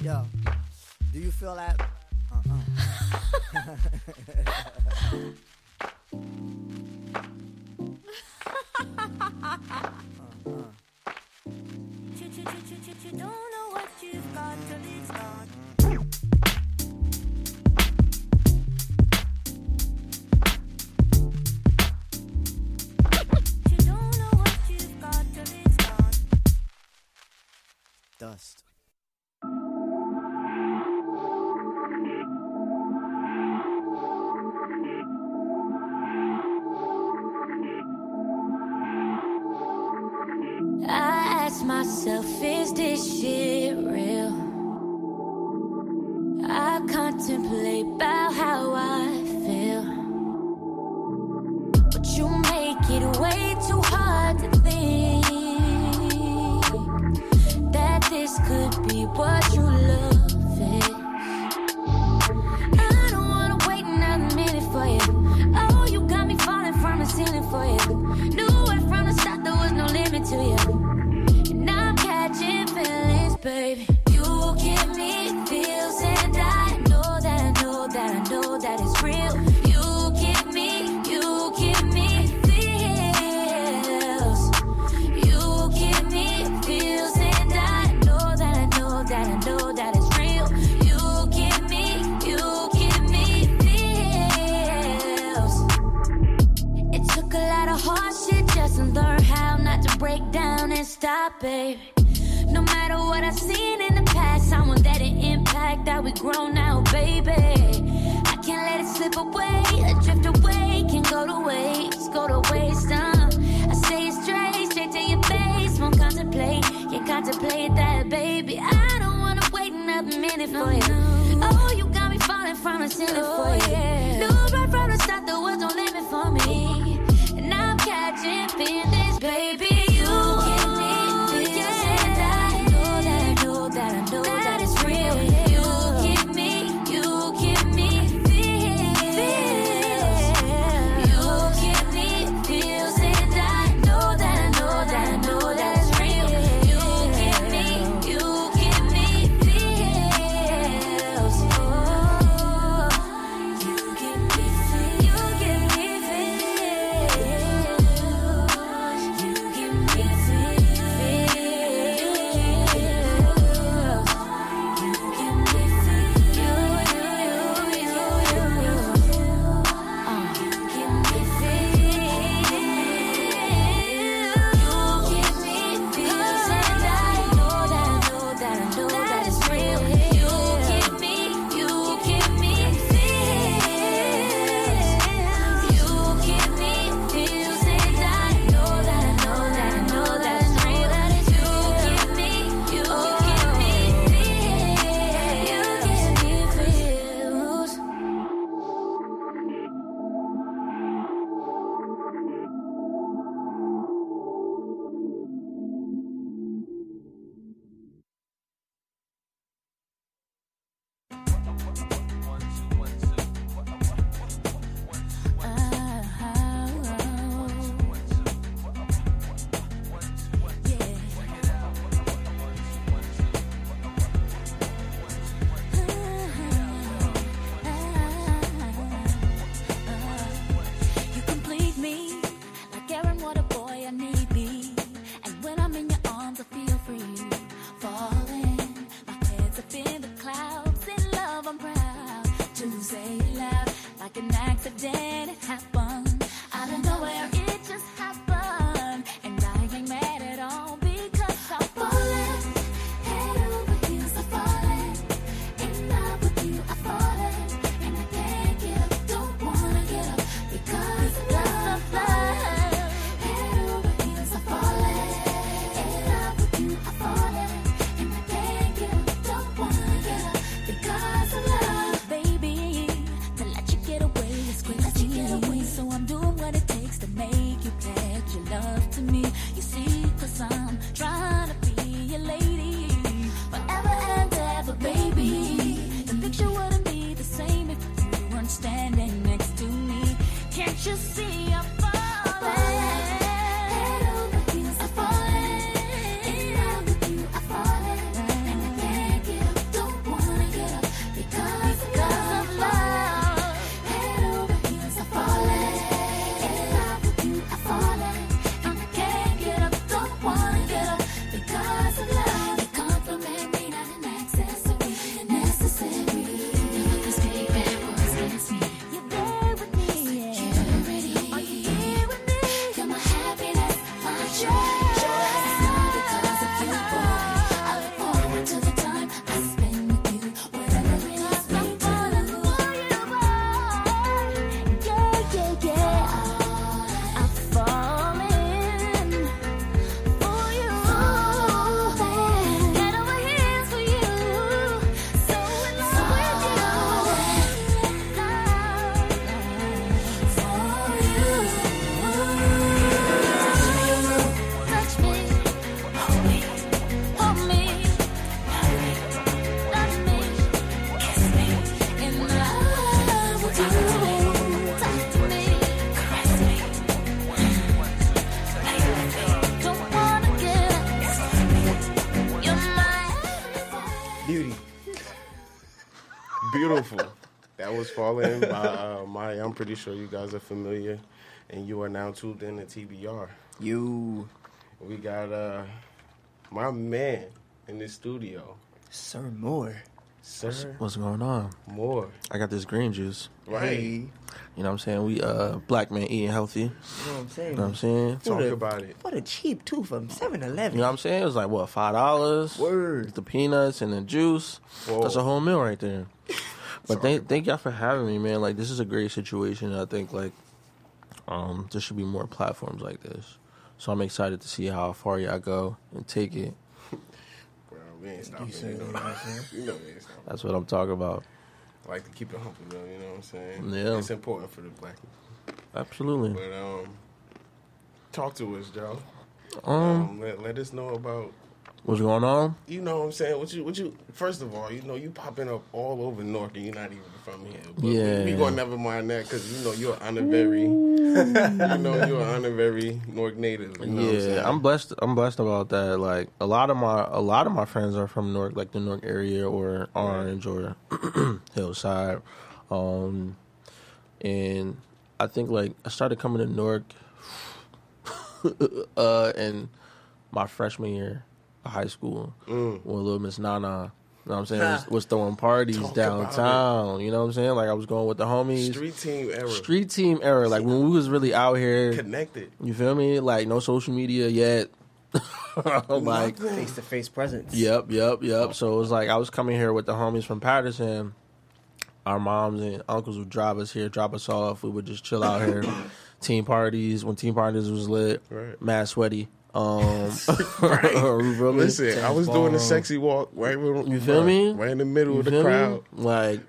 Yo, do you feel that? Uh-uh. uh-uh. You don't know what you've got till it's gone. That was Fallen by uh, Maya. I'm pretty sure you guys are familiar, and you are now tuned in to TBR. You, We got uh, my man in the studio, Sir Moore. Sir What's going on? Moore. I got this green juice. Right. Hey, You know what I'm saying? We uh black man eating healthy. You you know what I'm saying? You know what I'm saying? Talk What a- about it. What a cheap too from 7-Eleven. You know what I'm saying? It was like what, five dollars? Word. The peanuts and the juice. Whoa. That's a whole meal right there. But thank thank y'all for having me, man. Like this is a great situation. I think like um there should be more platforms like this. So I'm excited to see how far y'all go and take it. Bro, we ain't stopping. You say You that, know, you know what I'm saying? you know we ain't stopping. That's what I'm talking about. I like to keep it humble, though. You know what I'm saying? Yeah. It's important for the black. Absolutely. But um, talk to us, Joe. Um, Um, let, let us know about what's going on? you know what I'm saying. What you what you first of all, you know you popping up all over North and you're not even from here. But we- Yeah. we, gonna never mind that because you know you're an honorary. you know you're an honorary North native. You know what I'm yeah, I'm blessed. I'm blessed about that. Like a lot of my a lot of my friends are from Newark, like the Newark area or Orange or Hillside, um, and I think like I started coming to Newark, uh, in my freshman year high school Mm. when little Miss Nana. You know what I'm saying? Was, was throwing parties Talk downtown. You know what I'm saying? Like I was going with the homies. Street team era. Street team era, like when we was really out here. connected. You feel me? Like no social media yet. like Face to face presence. yep, yep, yep. So it was like I was coming here with the homies from Paterson. Our moms and uncles would drive us here, drop us off. We would just chill out here. team parties when team parties was lit. Right. Mad sweaty. Um, me? Listen, I was doing the sexy walk right with You feel me? right in the middle You of the feel me? crowd. Like,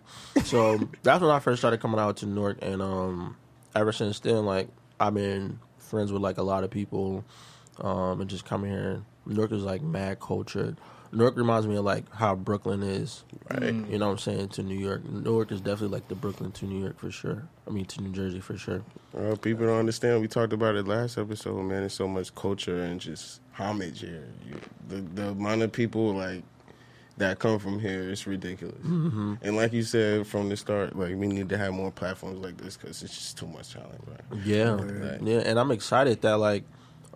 so that's when I first started coming out to Newark, and um, ever since then, like I've been friends with like a lot of people, um, and just coming here. Newark is like mad culture. Newark reminds me of like how Brooklyn is. Right. You know what I'm saying to New York. Newark is definitely like the Brooklyn to New York for sure. I mean to New Jersey for sure. Well, people don't understand. We talked about it last episode, man. There's so much culture and just homage here. You, the the amount of people like that come from here is ridiculous. Mm-hmm. And like you said from the start, like we need to have more platforms like this because it's just too much talent, bro. Yeah, Right. yeah, and I'm excited that like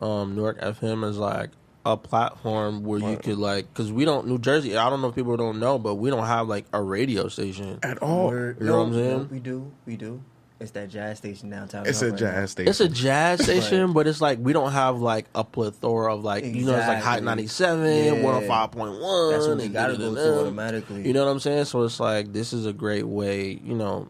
um, Newark FM is like a platform where you could like because we don't New Jersey. I don't know if people don't know, but we don't have like a radio station. At all. Word. You know what I'm saying? we do. We do. It's that jazz station downtown. It's a right now. jazz station. It's a jazz station, but it's like we don't have like a plethora of like you know it's like Hot ninety seven, Yeah. one hundred five point one. That's what we gotta go to automatically. You know what I'm saying? So it's like this is a great way. You know,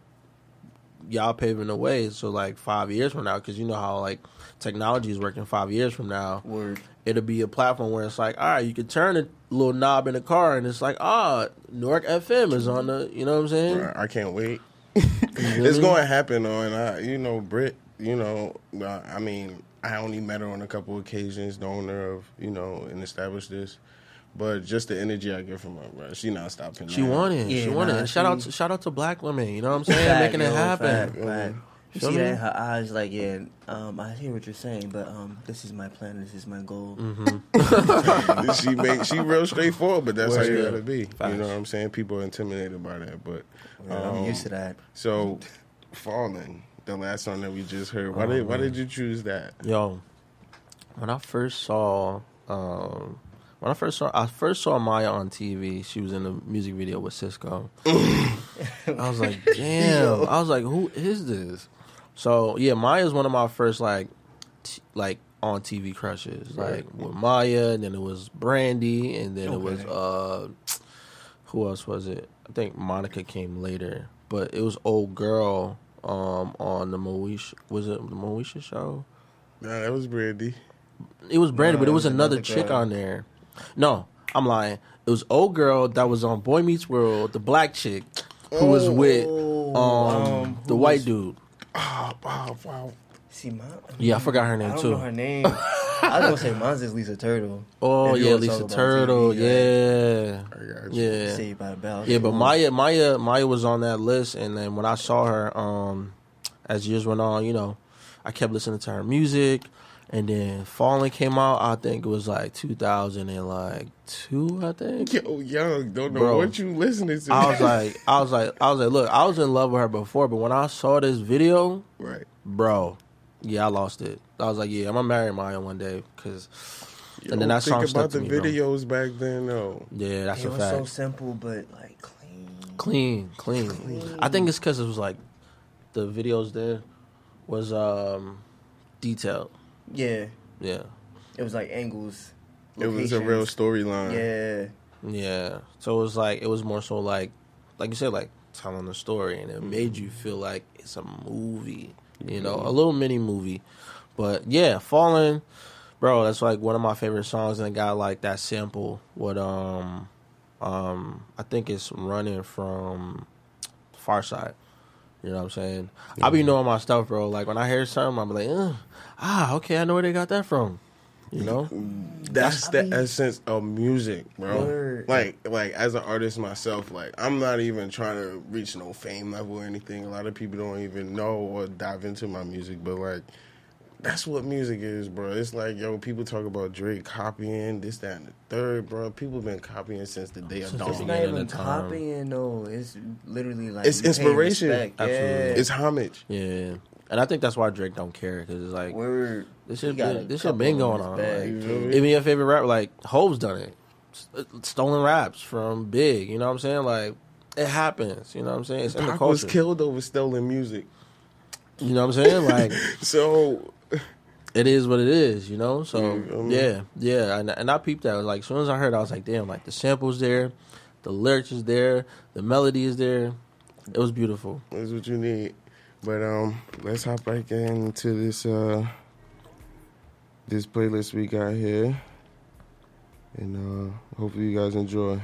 y'all paving the way. So like five years from now, because you know how like technology is working. Five years from now, Word. It'll be a platform where it's like, all right, you can turn a little knob in the car, and it's like, ah, Newark FM is on the. You know what I'm saying? Bruh, I can't wait. it's going to happen, though. And I, you know, Britt, you know, uh, I mean, I only met her on a couple occasions, the owner of, you know, and established this. But just the energy I get from her, bro, she not stopping. She wanted. Yeah, she wanted. nah, and shout out. To, shout out to black women. You know what I'm saying? Fact, Making it happen. fact, fact. You Feel see me? that in her eyes, like, yeah, um, I hear what you're saying, but um, this is my plan, this is my goal. Mm-hmm. she make she real straightforward, but that's how you Word. gotta be. Facts. You know what I'm saying? People are intimidated by that, but Yeah, I'm um, used to that. So, Fallen, the last song that we just heard. Why Oh, did why did you choose that? Yo, when I first saw, um, when I first saw, I first saw Maya on TV. She was in the music video with Sisqó. I was like, damn. I was like, who is this? So yeah, Maya's one of my first like, t- like on TV crushes. Like with Maya, and then it was Brandy, and then it was uh, who else was it? I think Monica came later, but it was old girl um on the Moesha. Was it the Moesha show? Nah, that was Brandy. It was Brandy, No, but it it was was another another chick on there. No, I'm lying. It was old girl that was on Boy Meets World, the black chick who was with um, um, the white was- dude. Oh, wow, wow. See, my, Yeah, I forgot her I name don't too. know her name. I was gonna say mine's is Lisa Turtle. Oh yeah, Lisa Turtle. TV, Yeah, I yeah, Saved by the Bell. yeah. But Maya, Maya, Maya was on that list, and then when I saw her, um, as years went on, you know, I kept listening to her music, And then Fallen came out. I think it was like 2002. I think. Yo, young, don't know Bro. what you listening to. I was like, I was like, I was like, look, I was in love with her before, but when I saw this video, right. bro, yeah, I lost it. I was like, yeah, I'm gonna marry Maya one day, cause, and then Yo, that song think stuck about to the me, bro. videos back then, though. Yeah, that's it a was fact. so simple, but like clean. clean, clean, Clean. I think it's because it was like the videos there was um detailed. Yeah, Yeah, it was like angles. It was a real storyline. Yeah, yeah. So it was like it was more so like, like you said, like telling a story, and it made you feel like it's a movie. You know, a little mini movie. But yeah, Fallen, bro, that's like one of my favorite songs, and it got like that sample. What um, um, I think it's running from Pharcyde. You know what I'm saying? I be knowing my stuff, bro. Like when I hear something, I'm like, Ugh, ah, okay, I know where they got that from. You know? That's I the mean- essence of music, bro. Word. Like, like as an artist myself, like I'm not even trying to reach no fame level or anything. A lot of people don't even know or dive into my music, but like that's what music is, bro. It's like yo, people talk about Drake copying this, that, and the third, bro. People have been copying since the day of Since dawn. it's not beginning even of time. copying. No, it's literally like It's inspiration. Absolutely. Yeah. It's homage. Yeah. And I think that's why Drake don't care because it's like Word. this He shit got been, this shit been going on. bag, Like, too. even your favorite rapper, like Hove's done it, stolen raps from Big. You know what I'm saying? Like it happens. You know what I'm saying? It's in the Pac was killed over stolen music. You know what I'm saying? Like So it is what it is. You know? So yeah, yeah. And, and I peeped that. Like as soon as I heard, it, I was like, damn! Like the samples there, the lyrics is there, the melody is there. It was beautiful. That's what you need. But um, let's hop back into this uh this playlist we got here, and uh hopefully you guys enjoy.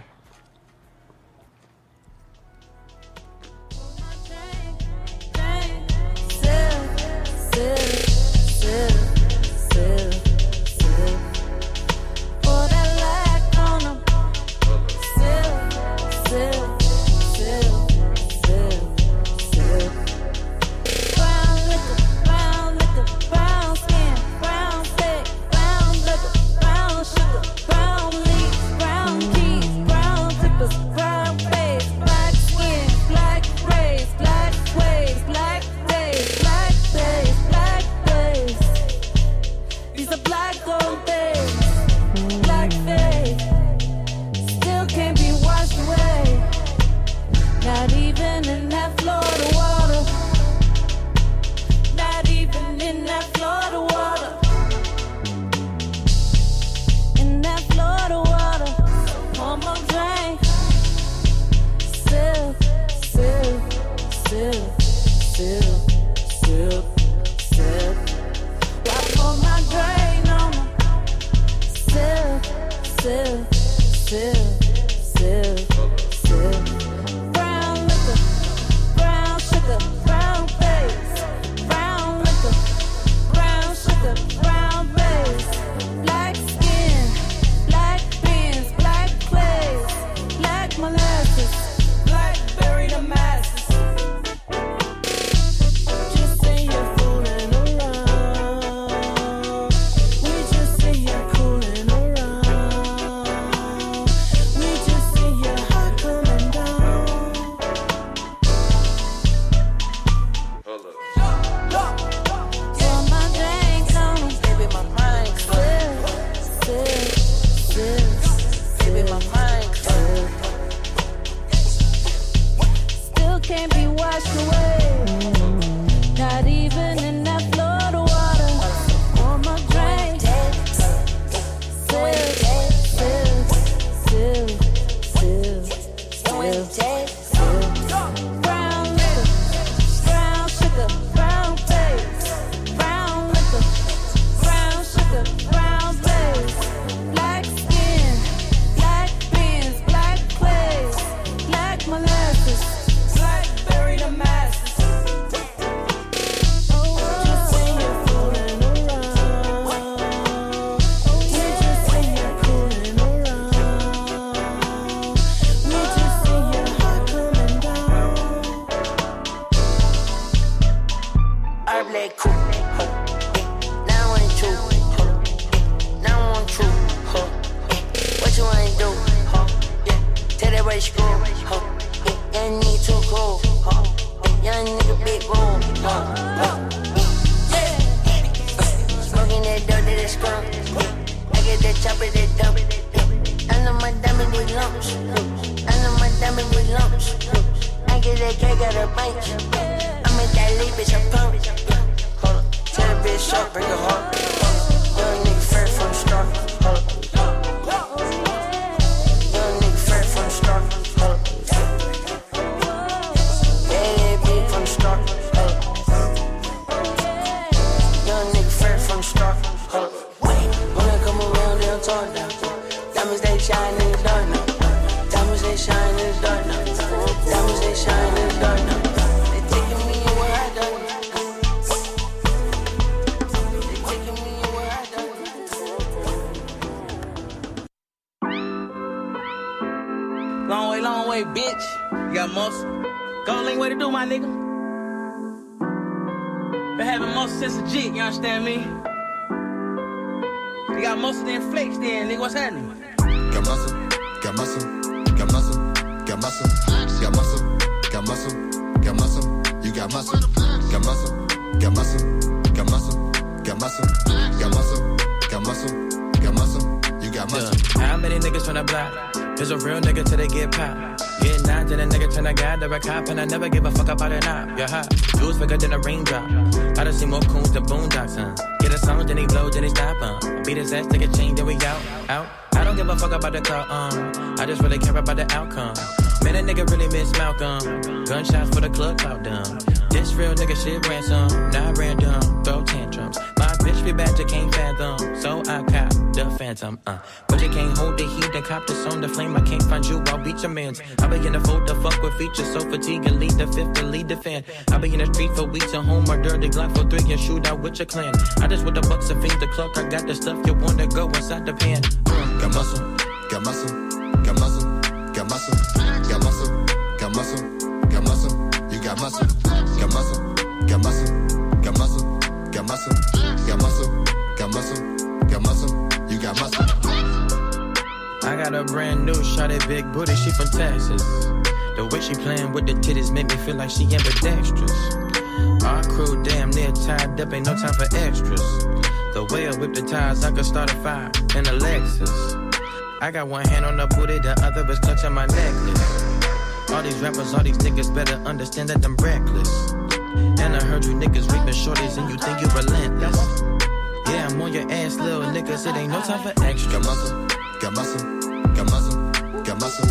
And I never give a fuck about it now. Yeah, hot. Jewels bigger than a raindrop. I done seen more coons than boondocks, huh? Get a song, then he blow, then he stop, uh. Beat his ass, take a chain, then we out, out. I don't give a fuck about the car, um. I just really care about the outcome. Man, a nigga really miss Malcolm. Gunshots for the club clout dumb. This real nigga shit ransom, not random. Throw tantrums. My bitch be bad, you can't fathom. So I cop the phantom, uh. You can't hold the heat and cop this on the flame. I can't find you, I'll beat your mans. I begin to fold the fuck with features, so fatigue and lead the fifth to lead the fan. I be in the street for weeks and home, murder dirty Glock for three and shoot out with your clan. I just with the bucks and feed the clock. I got the stuff you wanna go inside the pan. Uh. Got muscle, got muscle, Brand new shot at big booty, she from Texas. The way she playing with the titties make me feel like she ambidextrous. Our crew damn near tied up, ain't no time for extras. The way I whip the tires, I could start a fire in a Lexus. I got one hand on the booty, the other is clutching my necklace. All these rappers, all these niggas better understand that I'm reckless. And I heard you niggas reaping shorties and you think you relentless. Yeah, I'm on your ass, little niggas, it ain't no time for extras. Got muscle, got muscle, got muscle, got muscle,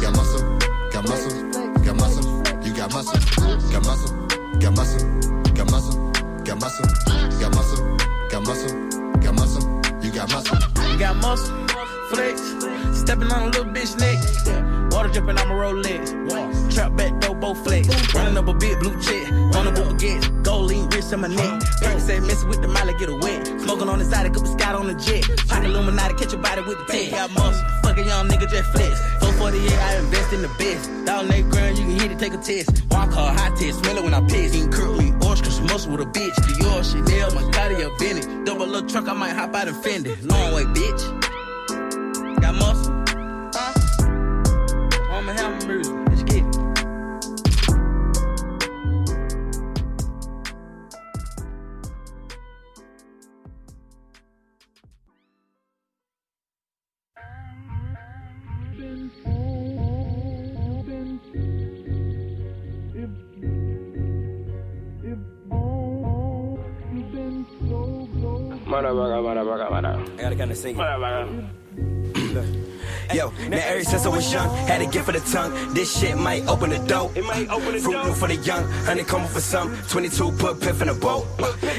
got muscle, got muscle, got muscle. You got muscle, got muscle, got muscle, got muscle, got muscle, got muscle, got muscle, got muscle. You got muscle. Got muscle, flex, stepping on a little bitch neck. Water dripping on my Rolex. Trap back door, both flex. Running up a big blue check. On the book against gold lean wrist in my neck. Baby said messing with the molly, get a wet. Smoking on the side, a couple Scott on the jet. Pocket Illuminati, catch your body with the tech. Got muscle, fucking young nigga just flex. 448, I invest in the best. Down that ground, you can hit it, take a test. Walk hard, high test, smell it when I piss. Eating curl me, orange muscle with a bitch. Dior, Chanel, Mascati, or Benny. Double little truck, I might hop out and fend it. Long way, bitch. I gotta kinda sing it. Yo, now ever since I was young, had a gift for the tongue. This shit might open the door. It might open the Fruit root for the young, honeycomb for some. 22 put piff in a boat.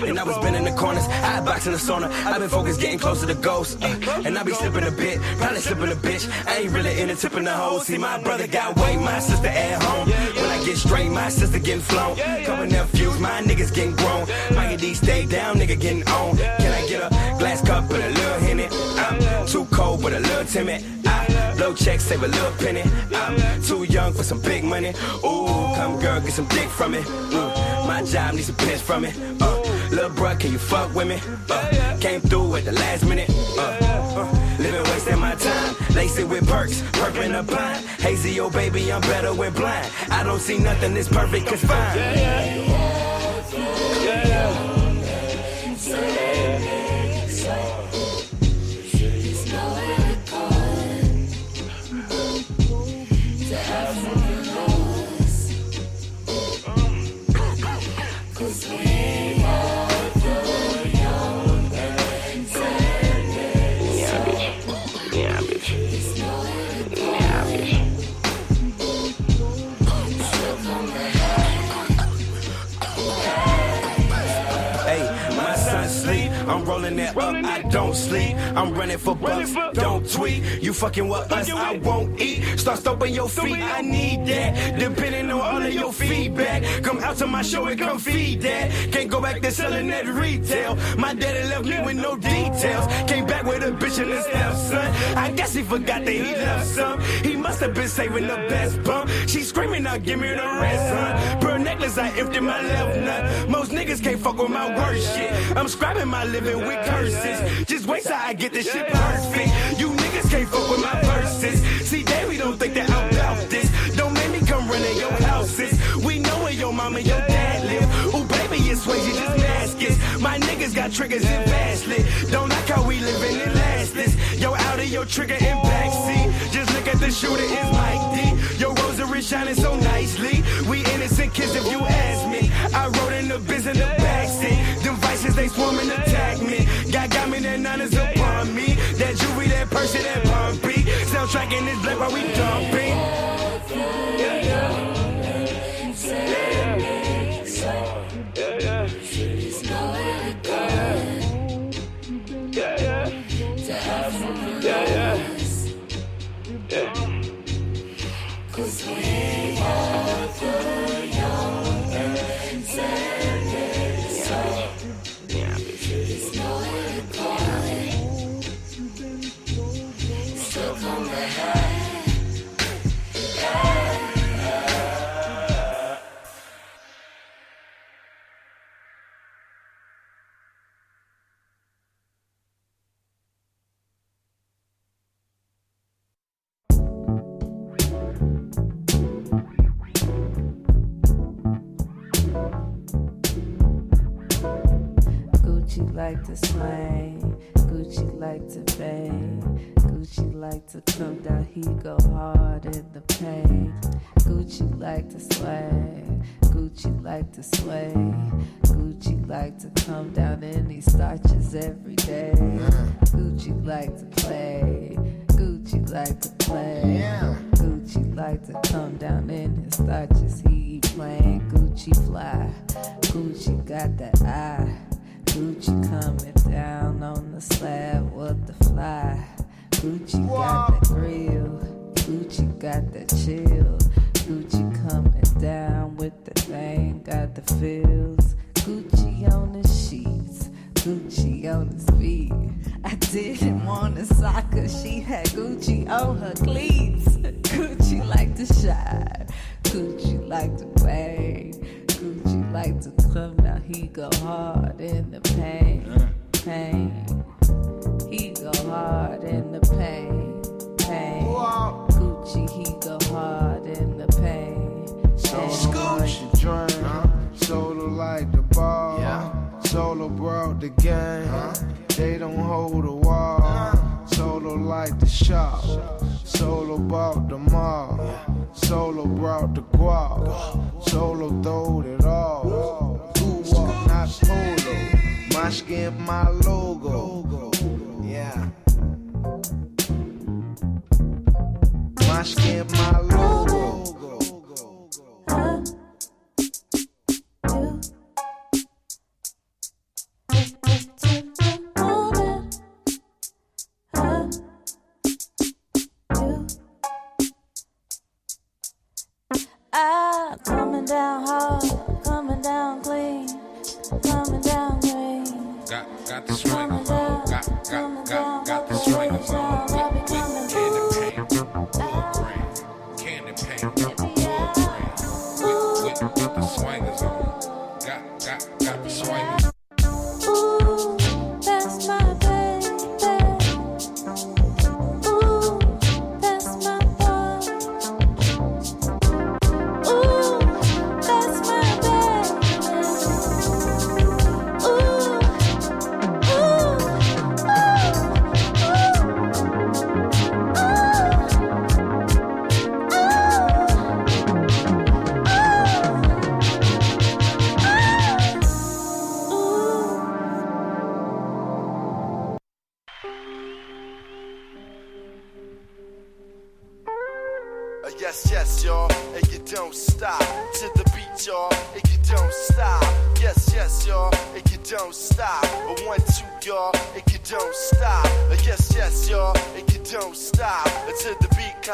And I was been in the corners, I box in the sauna. I've been focused, getting closer to ghosts. Uh, and I be slipping a bit, probably slipping a bitch. I ain't really in the tipping the hole. See, my brother got way, my sister at home. When I get straight, my sister getting flown. Couple nephews, my niggas getting grown. Mikey D stay down, nigga getting on. Can I get a glass cup with a little in it? I'm too cold, but a little timid. I blow checks, save a little penny. I'm too young for some big money. Ooh, come girl, get some dick from it. My job needs some piss from it. Uh, little bruh, can you fuck with me? Uh, came through at the last minute. Uh, uh, living wasting my time, lacing with perks, perp in a pine. Hazy, oh baby, I'm better with blind. I don't see nothing that's perfect, cause fine. bitch. Up. I don't sleep. I'm running for bucks. Don't tweet. You fucking with us. I won't eat. Start stomping your feet. I need that. Depending on all of your feedback. Come out to my show and come feed that. Can't go back to selling that retail. My daddy left me with no details. Came back with a bitch and a stepson. I guess he forgot that he left some. He must have been saving the best bump. She screaming out, give me the rest, son. Necklace, I empty my left nut. Most niggas can't fuck with my worst shit. I'm scribing my living with curses. Just wait till I get this shit perfect. You niggas can't fuck with my verses. See, Davey don't think that I'm about this. Don't make me come running your houses. We know where your mama and your dad live. Ooh, baby, it's Swayze, just mask it. My niggas got triggers in Vastly. Don't like how we living in last this. Yo, out of your trigger in backseat. Just look at the shooter, it's Mike D. Your rosary shining so nicely. We innocent kids if you ask me. I rode in the biz in the backseat. Them vices, they swarm and attack me. God got me, that none is upon me. That jewelry, that purse, that bumpy. Soundtrack in this black while we dumping. Gucci like to swing, Gucci like to bang, Gucci like to come down, he go hard in the paint. Gucci like to swing, Gucci like to sway, Gucci like to come down in these starches every day. Gucci like to play, Gucci like to play, Gucci like to come down in his starches, he playing. Gucci fly, Gucci got that eye. Gucci coming down on the slab with the fly. Gucci got the grill. Gucci got the chill. Gucci coming down with the thing, got the feels. Gucci on the sheets. Gucci on his feet. I didn't want a soccer. She had Gucci on her cleats. Gucci like to shine. Gucci like to bang. Gucci like to come now. He go hard in the pain, pain. He go hard in the pain, pain. Gucci, he go hard in the pain. Scooch the drain, solo like the ball. Solo brought the game. They don't hold the wall. Solo like the shop. Solo bought the mall. Solo brought the guap. Solo throwed it all. Two walk, not polo. My skin, my logo. Yeah. My skin, my logo.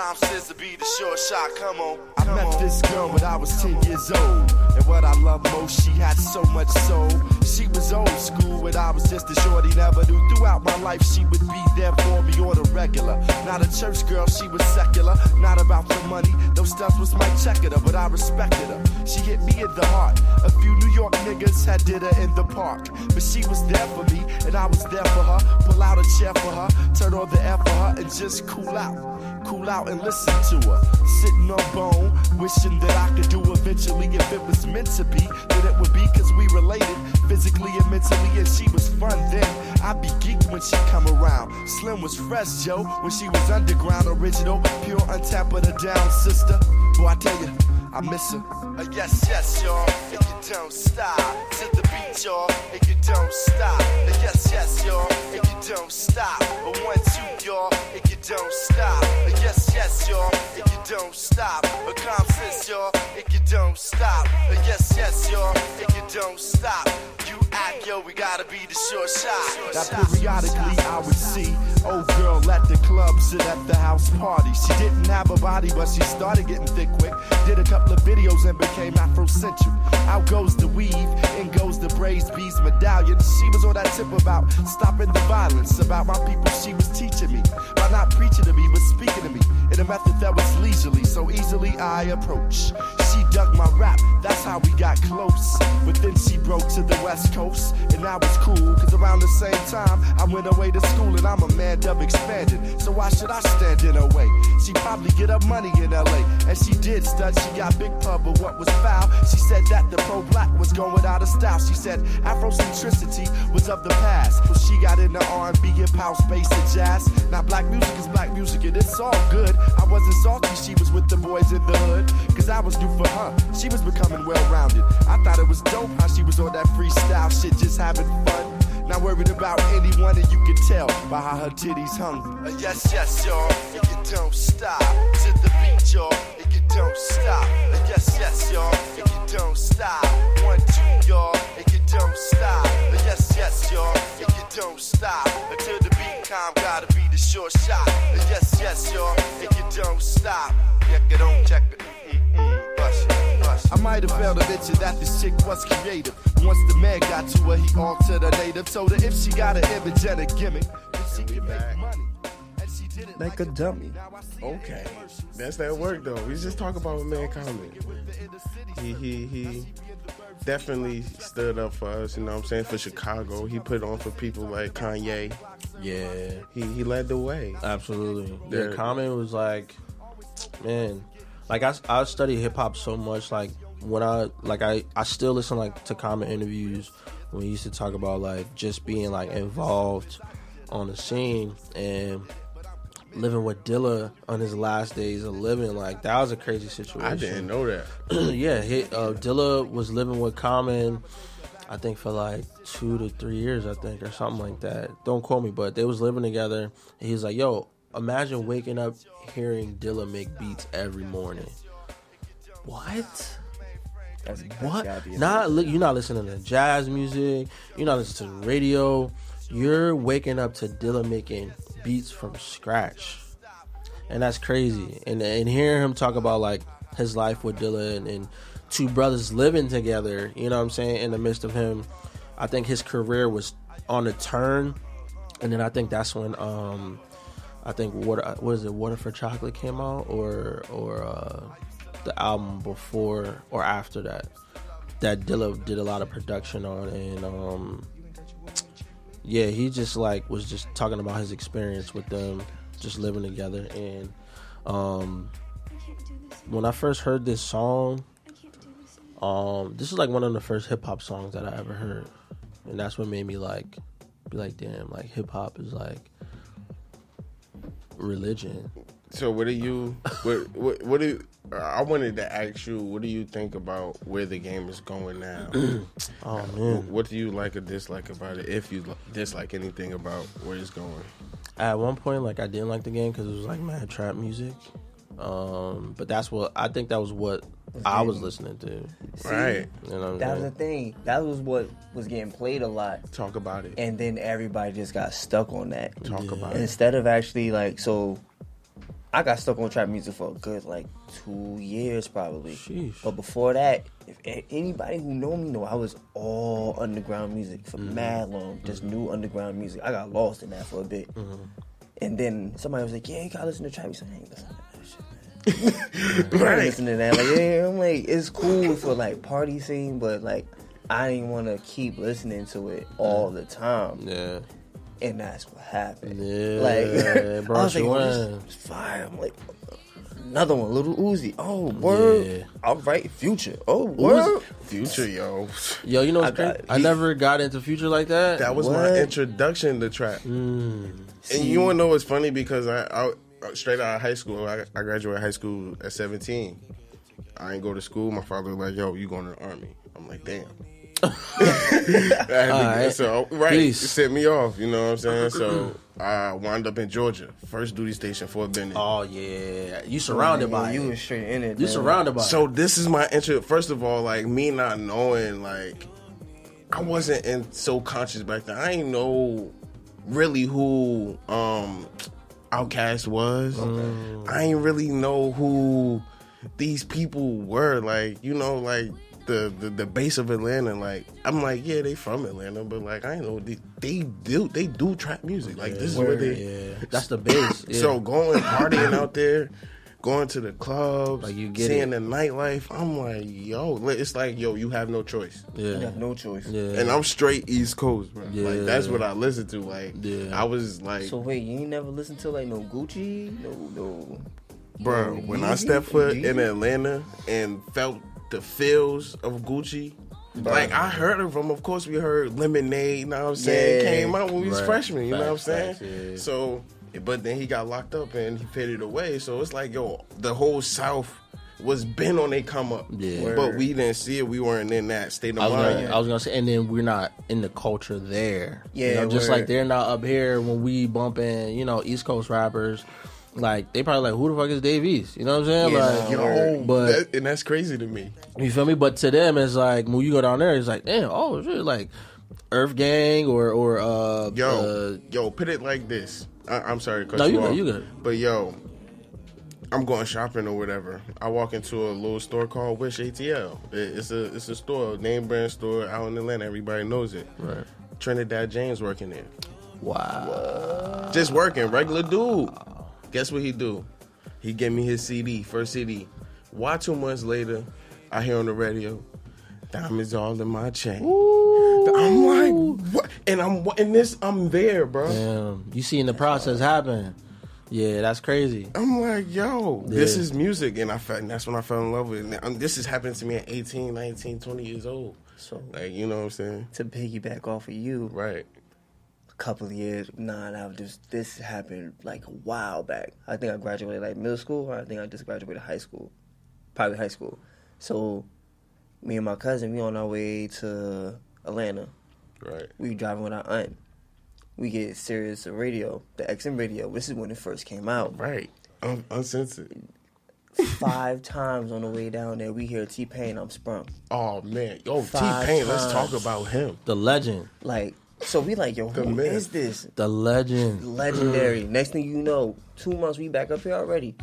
The comes, says to be the short shot. Come on, I met this girl when I was 10 years old. And what I love most, she had so much soul. She was old school, and I was just a shorty. Never knew throughout my life she would be there for me on a regular. Not a church girl, she was secular. Not about the money, those stuff was my checker, but I respected her. She hit me in the heart. A few New York niggas had did her in the park. But she was there for me, and I was there for her. Pull out a chair for her, turn on the air for her, and just cool out. Cool out and listen to her. Sitting on bone, wishing that I could do eventually. If it was meant to be, then it would be cause we related physically and mentally. And she was fun then. I'd be geeked when she come around. Slim was fresh, Joe, when she was underground, original, pure, untapped, but a down sister. Boy, I tell you, I miss her. Uh, yes, yes, y'all, if you don't stop. To the beat, y'all, and you don't stop. Uh, yes, yes, y'all, and you don't stop. A one, two, y'all, and you don't stop. Yes, yes, y'all, and you don't stop. A calm y'all, and you don't stop. Yes, yes, y'all, and you don't stop. You act, yo, we gotta be the short shot. Now periodically I would see old girl at the club, sit at the house party. She didn't have a body, but she started getting thick quick. Did a couple of videos and became Afrocentric. Out goes the weave, in goes the braids, beads, medallion. She was on that tip about stopping the violence, about my people. She was teaching me by not preaching to me, but speaking to me in a method that was leisurely, so easily I approach. She dug my rap, that's how we got close. But then she broke to the west coast, and I was cool, cause around the same time I went away to school, and I'm a man dub expanded. So why should I stand in her way? She probably get her money in LA, and she did stud. She got big pub, but what was foul? She said that the pro black was going out of style. She said Afrocentricity was of the past. Well, she got into R&B, hip house, bass, and jazz. Now black music is black music, and it's all good. I wasn't salty, she was with the boys in the hood, cause I was new for her. She was becoming well rounded. I thought it was dope how she was on that freestyle shit, just having fun. Not worried about anyone, and you can tell by how her titties hung. Uh, yes, yes, y'all, you don't stop. Y'all, and you don't stop. Check it on, check. I might have failed to mention that this chick was creative. Once the man got to her, he altered her native. Told her if she got an image and a gimmick, then she can make money. And she did it Like a dummy. Okay. That's that work though. We just talk about a man Common. He he he definitely stood up for us, you know what I'm saying, for Chicago. He put on for people like Kanye. Yeah. He he led the way. Absolutely. There- Yeah, Common was like, man, like I, I study hip hop so much. Like when I like I I still listen like to Common interviews when he used to talk about like just being like involved on the scene and living with Dilla on his last days of living. Like that was a crazy situation. I didn't know that. yeah, he, uh, Dilla was living with Common, I think for like two to three years, I think, or something like that. Don't quote me, but they was living together. And he's like, "Yo, imagine waking up hearing Dilla make beats every morning." What? That's, that's What? gotta Not li- you're not listening to jazz music. You're not listening to the radio. You're waking up to Dilla making beats from scratch, and that's crazy. And and hearing him talk about like his life with Dilla and, and two brothers living together. You know what I'm saying? In the midst of him, I think his career was on a turn, and then I think that's when um I think water what is it Water for Chocolate came out or or uh, the album before or after that that Dilla did a lot of production on and um yeah he just like was just talking about his experience with them just living together. And um when I first heard this song um this is like one of the first hip hop songs that I ever heard. And that's what made me like be like damn like hip hop is like religion So what do you what what, what do you, I wanted to ask you what do you think about where the game is going now? oh What, man what do you like or dislike about it? If you dislike anything about where it's going, at one point like I didn't like the game because it was like mad trap music Um, but that's what I think that was what I was listening to. See, You know what I'm That was the thing. That was what was getting played a lot. Talk about it. And then everybody just got stuck on that. Talk about it. Instead of actually like so I got stuck on trap music for a good like two years probably. But before that, if anybody who know me know I was all underground music for Mm-hmm. mad long, just new underground music. I got lost in that for a bit. Mm-hmm. And then somebody was like, "Yeah, you gotta listen to trap music." I ain't listen to that shit, man. Right. listen to that. Like, yeah, I'm like, it's cool for like party scene, but like, I didn't want to keep listening to it all the time. Yeah. And that's what happened. Yeah, like, bro, I was like, she oh, this won. is fire. I'm like, another one, Little Uzi. Oh, word. Yeah. All right, Future. Oh, word. Future, yo. Yo, you know what's I got- crazy? I never got into Future like that. That was my introduction to trap. Mm. And you want to know what's funny? Because I, I straight out of high school, I, I graduated high school at 17. I ain't go to school. My father was like, "Yo, you going to the army?" I'm like, "Damn." I had to- So right, Peace. it set me off. You know what I'm saying? So I wound up in Georgia, first duty station, Fort Benning. Oh yeah, you surrounded by you it. was straight in it. You man. surrounded by So it. this is my intro. First of all, like me not knowing, like I wasn't in so conscious back then. I ain't know really who um OutKast was. I ain't really know who these people were. Like you know, like the, the the base of Atlanta. Like I'm like, yeah, they from Atlanta, but like I ain't know they, they do they do trap music. Like this is where Word, they yeah. That's the base. Yeah. so going partying out there, going to the clubs, Like, you get seeing it. the nightlife. I'm like, yo, it's like, yo, you have no choice. yeah, You have no choice. yeah. And I'm straight East Coast, bro. Yeah. Like that's what I listen to. Like, Yeah. I was like, So wait, you ain't never listened to like no Gucci, no no. bro, when I stepped foot in Atlanta and felt the feels of Gucci. Like I heard of them, of course we heard Lemonade. You know what I'm saying? Yeah. Came out when we was Right. freshmen. You know what I'm saying? yeah. So, but then he got locked up and he faded away. So it's like, yo, the whole South was bent on a come up. Yeah. But we didn't see it. We weren't in that state of I mind. gonna, I was gonna say, and then we're not in the culture there. Yeah, you know, just like they're not up here when we bumping, you know, East Coast rappers. Like they probably like, who the fuck is Dave East? You know what I'm saying? Yeah, like, Yo, but that- and that's crazy to me. you feel me? But to them, it's like when you go down there, it's like, damn, oh shit, like Earth Gang or or uh, Yo, uh, yo, put it like this. I, I'm sorry to No, you you good, you good. But yo, I'm going shopping or whatever. I walk into a little store called Wish ATL. It- It's a it's a store, name brand store out in Atlanta. Everybody knows it. right. Trinidad James working there, Wow. just working, regular dude. Guess what he do? He gave me his CD, first CD. Why two months later, I hear on the radio, diamonds all in my chain. I'm like, what? And I'm in this. I'm there, bro. Damn, you seeing the process happen? Yeah, that's crazy. I'm like, yo, this is music. And I felt, and that's when I fell in love with it. And um, this is happening to me at 18, 19, 20 years old. So Like, you know what I'm saying? to piggyback off of you, Right. A couple of years, nah, nah, just this happened like a while back. I think I graduated like middle school, or I think I just graduated high school, probably high school. So me and my cousin, we on our way to Atlanta. Right. We driving with our aunt. We get Sirius radio, the XM radio. This is when it first came out. Right. Un- uncensored. Five times on the way down there, we hear T Pain. I'm sprung. Oh, man. Yo, T Five Pain, let's talk about him. The legend, Like, so we like, yo, The who is this? the legend. Legendary. Next thing you know, two months we back up here already.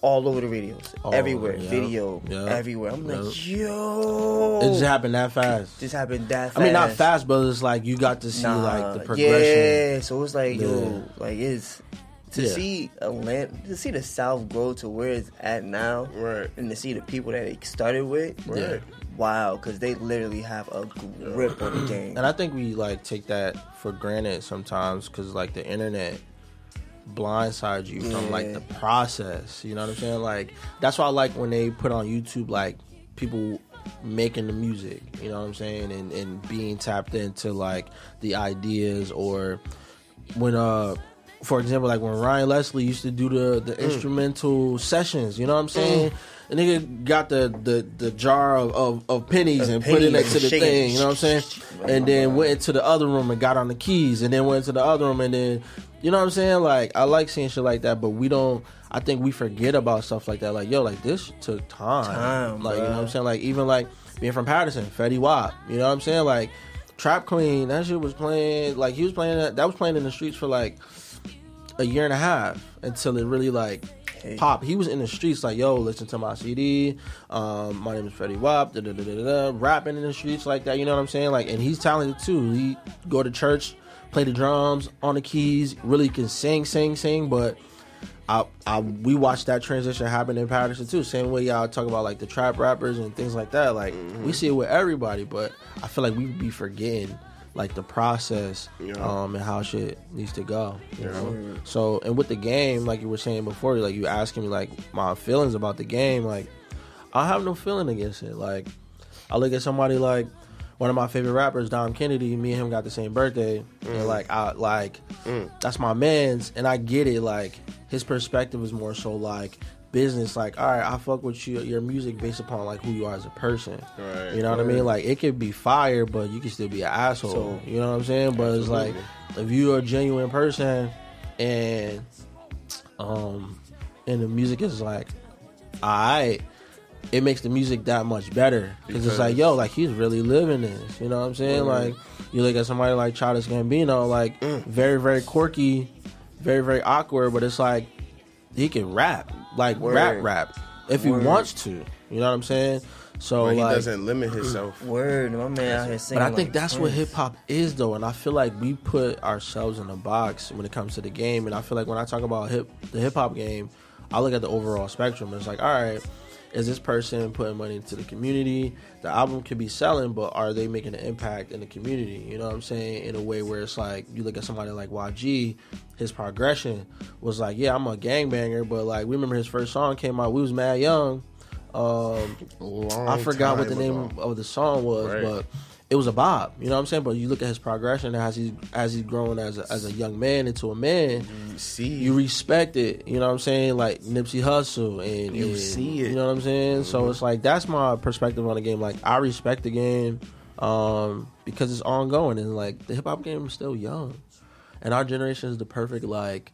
All over the radios, Oh, everywhere, yeah, video, yeah, everywhere. I'm like, yo, It just happened that fast. Just happened that. Fast. I mean, not fast, but it's like you got to see Nah, like the progression. Yeah, so it's like, Yeah. yo, like it's to Yeah. see Atlanta, to see the South grow to where it's at now, Right. and to see the people that it started with, Right. Wow, because they literally have a grip on the game. And I think we like take that for granted sometimes because like the internet blindsides you from like the process. You know what I'm saying? Like that's why I like when they put on YouTube like people making the music. You know what I'm saying? And and being tapped into like the ideas or when uh for example like when Ryan Leslie used to do the the instrumental sessions. You know what I'm saying? A nigga got the, the, the jar of, of, of pennies and put it next to the shaking. thing, you know what I'm saying? And then went into the other room and got on the keys, and then went into the other room and then You know what I'm saying? Like I like seeing shit like that, but we don't. I think we forget about stuff like that. Like yo, like this took time. Time, like you know what I'm saying? Like even like being from Paterson, Fetty Wap. You know what I'm saying? Like Trap Queen, that shit was playing. Like he was playing that. That was playing in the streets for like a year and a half until it really like pop. He was in the streets like, yo, listen to my CD. Um, my name is Fetty Wap. Da, da, da, da, da, da, rapping in the streets like that. You know what I'm saying? Like, and he's talented too. He go to church, play the drums on the keys. Really can sing, sing, sing. But I, I, we watched that transition happen in Paterson too. Same way y'all talk about like the trap rappers and things like that. Like we see it with everybody, but I feel like we be forgetting like the process um and how shit needs to go. You know. So and with the game, like you were saying before, like you asking me like my feelings about the game, like I have no feeling against it. Like I look at somebody like one of my favorite rappers, Dom Kennedy. Me and him got the same birthday, Mm. and like I like that's my man's, and I get it. Like his perspective is more so like business. Like, all right, I fuck with you, your music based upon like who you are as a person. Right. You know what I mean? Like it could be fire, but you can still be an asshole. So- you know what I'm saying? But it's like if you're a genuine person and um and the music is like alright it makes the music that much better because it's like yo like he's really living this you know what i'm saying like you look at somebody like Childish Gambino like very very quirky very very awkward but it's like he can rap like Word. rap rap if he Word. wants to you know what i'm saying so But he like doesn't limit himself. Word, my man out here singing. but I think like that's what hip hop is, though, and I feel like we put ourselves in a box when it comes to the game. And I feel like when I talk about hip the hip hop game, I look at the overall spectrum. It's like, all right, is this person putting money into the community? The album could be selling, but are they making an impact in the community? You know what I'm saying? In a way where it's like you look at somebody like YG, his progression was like, yeah, I'm a gangbanger, but like we remember his first song came out, we was mad young. Um, I forgot what the time name of the song was, Right. but it was a bob. You know what I'm saying? But you look at his progression as he's as he's grown as a, as a young man into a man. You see, you respect it. You know what I'm saying? Like Nipsey Hussle, and You and- see it. You know what I'm saying? So it's like that's my perspective on the game. Like I respect the game um, because it's ongoing, and like the hip hop game is still young, and our generation is the perfect like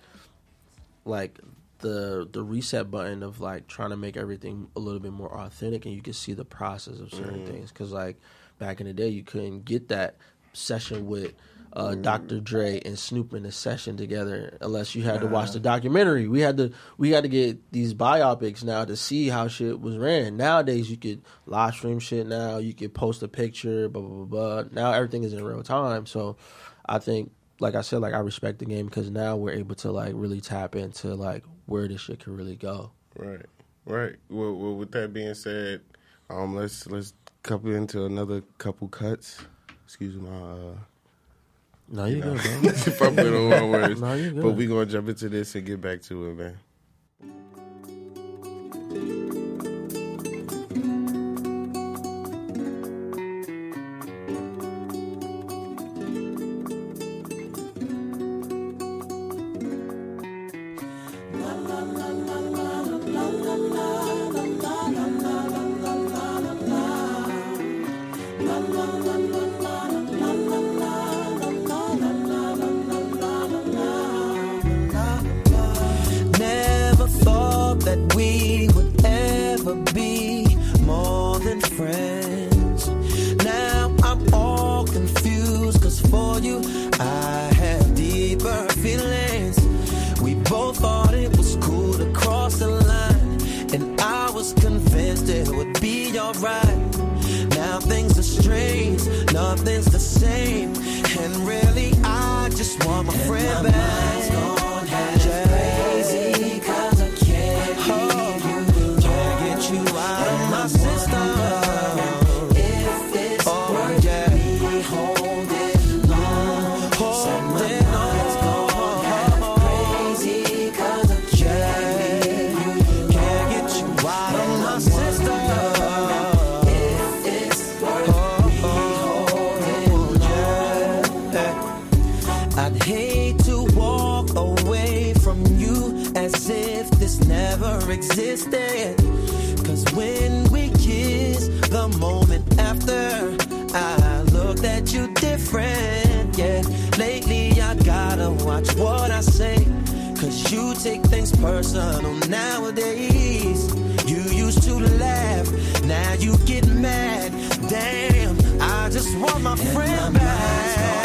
like the the reset button of like trying to make everything a little bit more authentic and you can see the process of certain Mhm. things because like back in the day you couldn't get that session with uh, Dr. Dre and Snoop in a session together unless you had to watch the documentary. We had to we had to get these biopics now to see how shit was ran. Nowadays you could live stream shit now, you could post a picture, blah blah blah blah. Now everything is in real time. So I think like I said, like I respect the game because now we're able to like really tap into like where this shit can really go. Right, right. Well, well, with that being said, um, let's let's couple into another couple cuts. Excuse my. Uh, No, you know, good, bro. fumbling over my words. No, you good. But we gonna jump into this and get back to it, man. Friends. Now I'm all confused, cause for you I have deeper feelings. We both thought it was cool to cross the line, and I was convinced it would be alright. Now things are strange, nothing's the same, and really I just want my friend back. You take things personal nowadays. You used to laugh, now you get mad. Damn, I just want my friend back.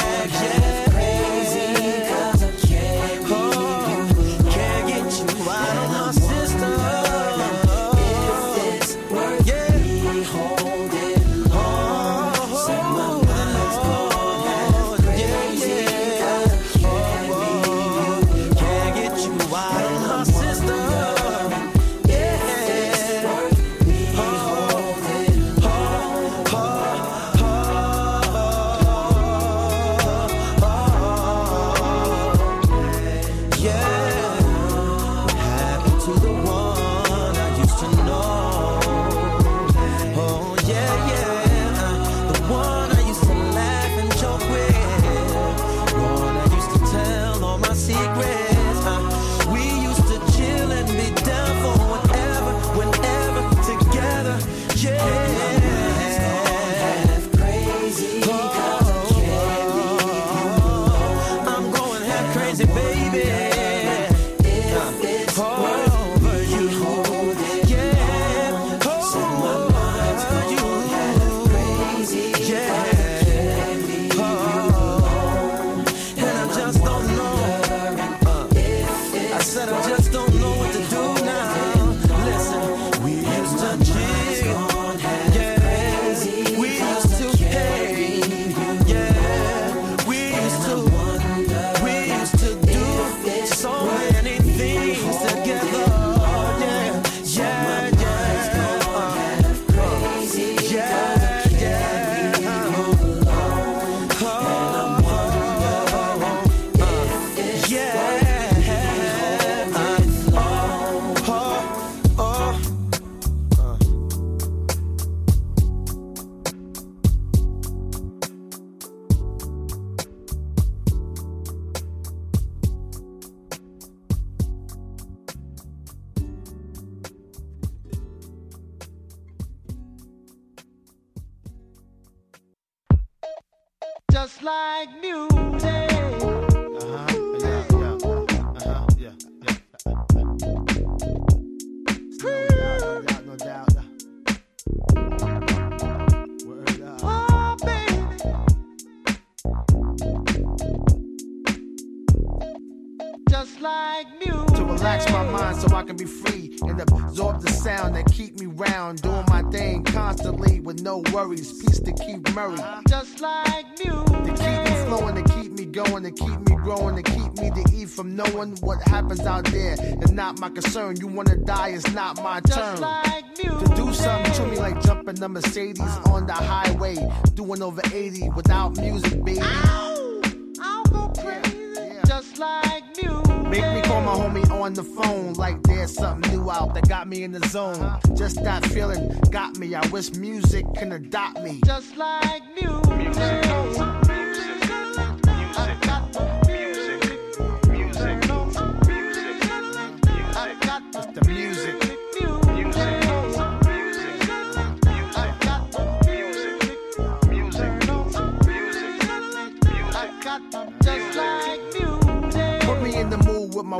Concern. You wanna die, it's not my turn. To do something to me like jumping the Mercedes uh-huh. on the highway, doing over 80 without music, baby. I'll go crazy. Just like music. Make me call my homie on the phone like there's something new out that got me in the zone. Uh-huh. Just that feeling got me. I wish music can adopt me. Just like music. It's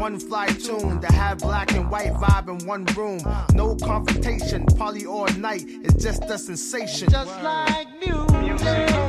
One fly tune to have black and white vibe in one room. No confrontation, party all night. It's just a sensation. Just like music.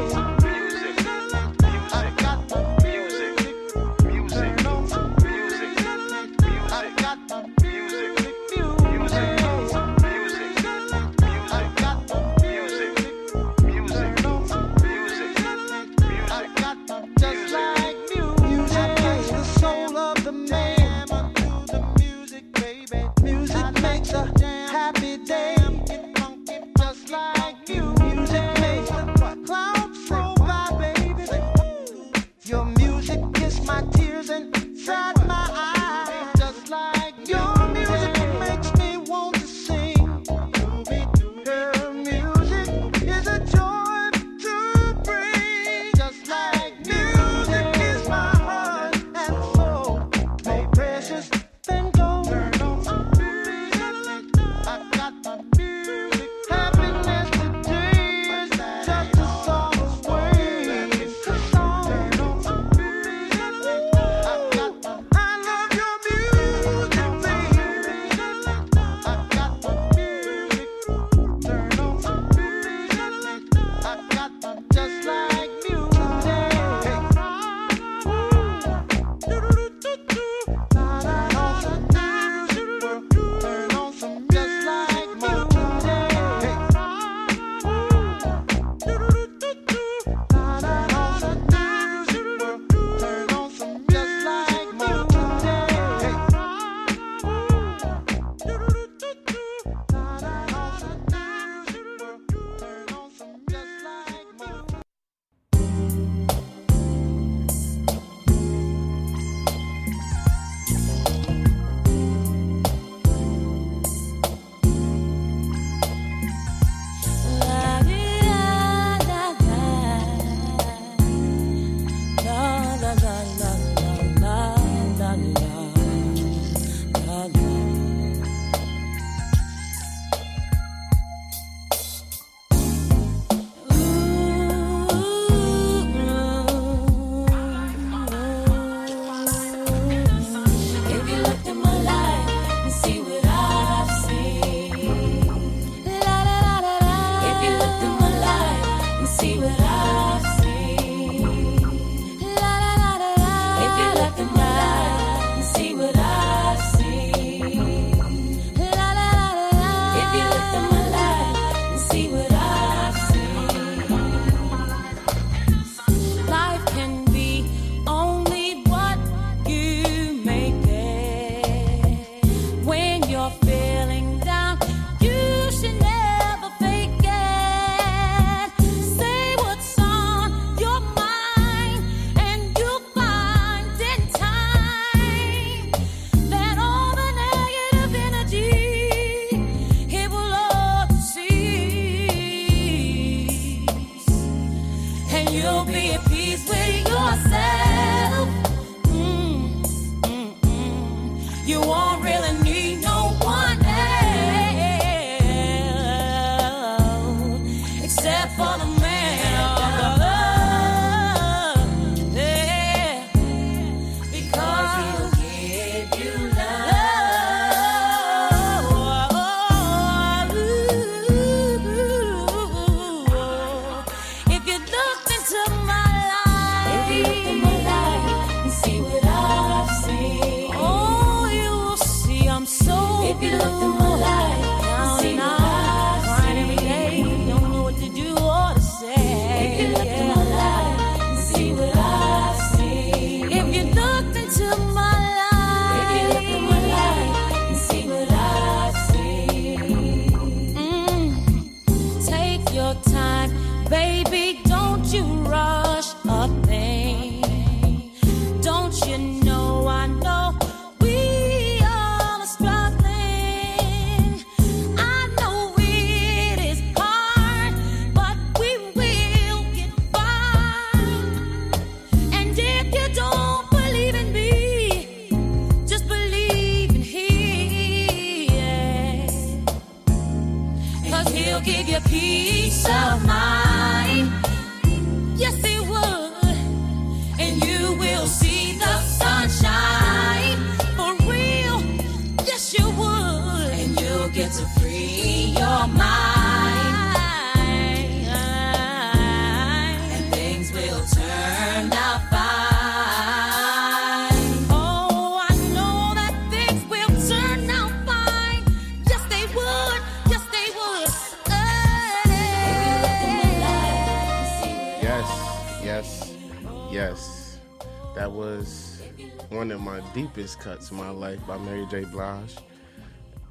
Deepest cuts in my life by Mary J. Blige.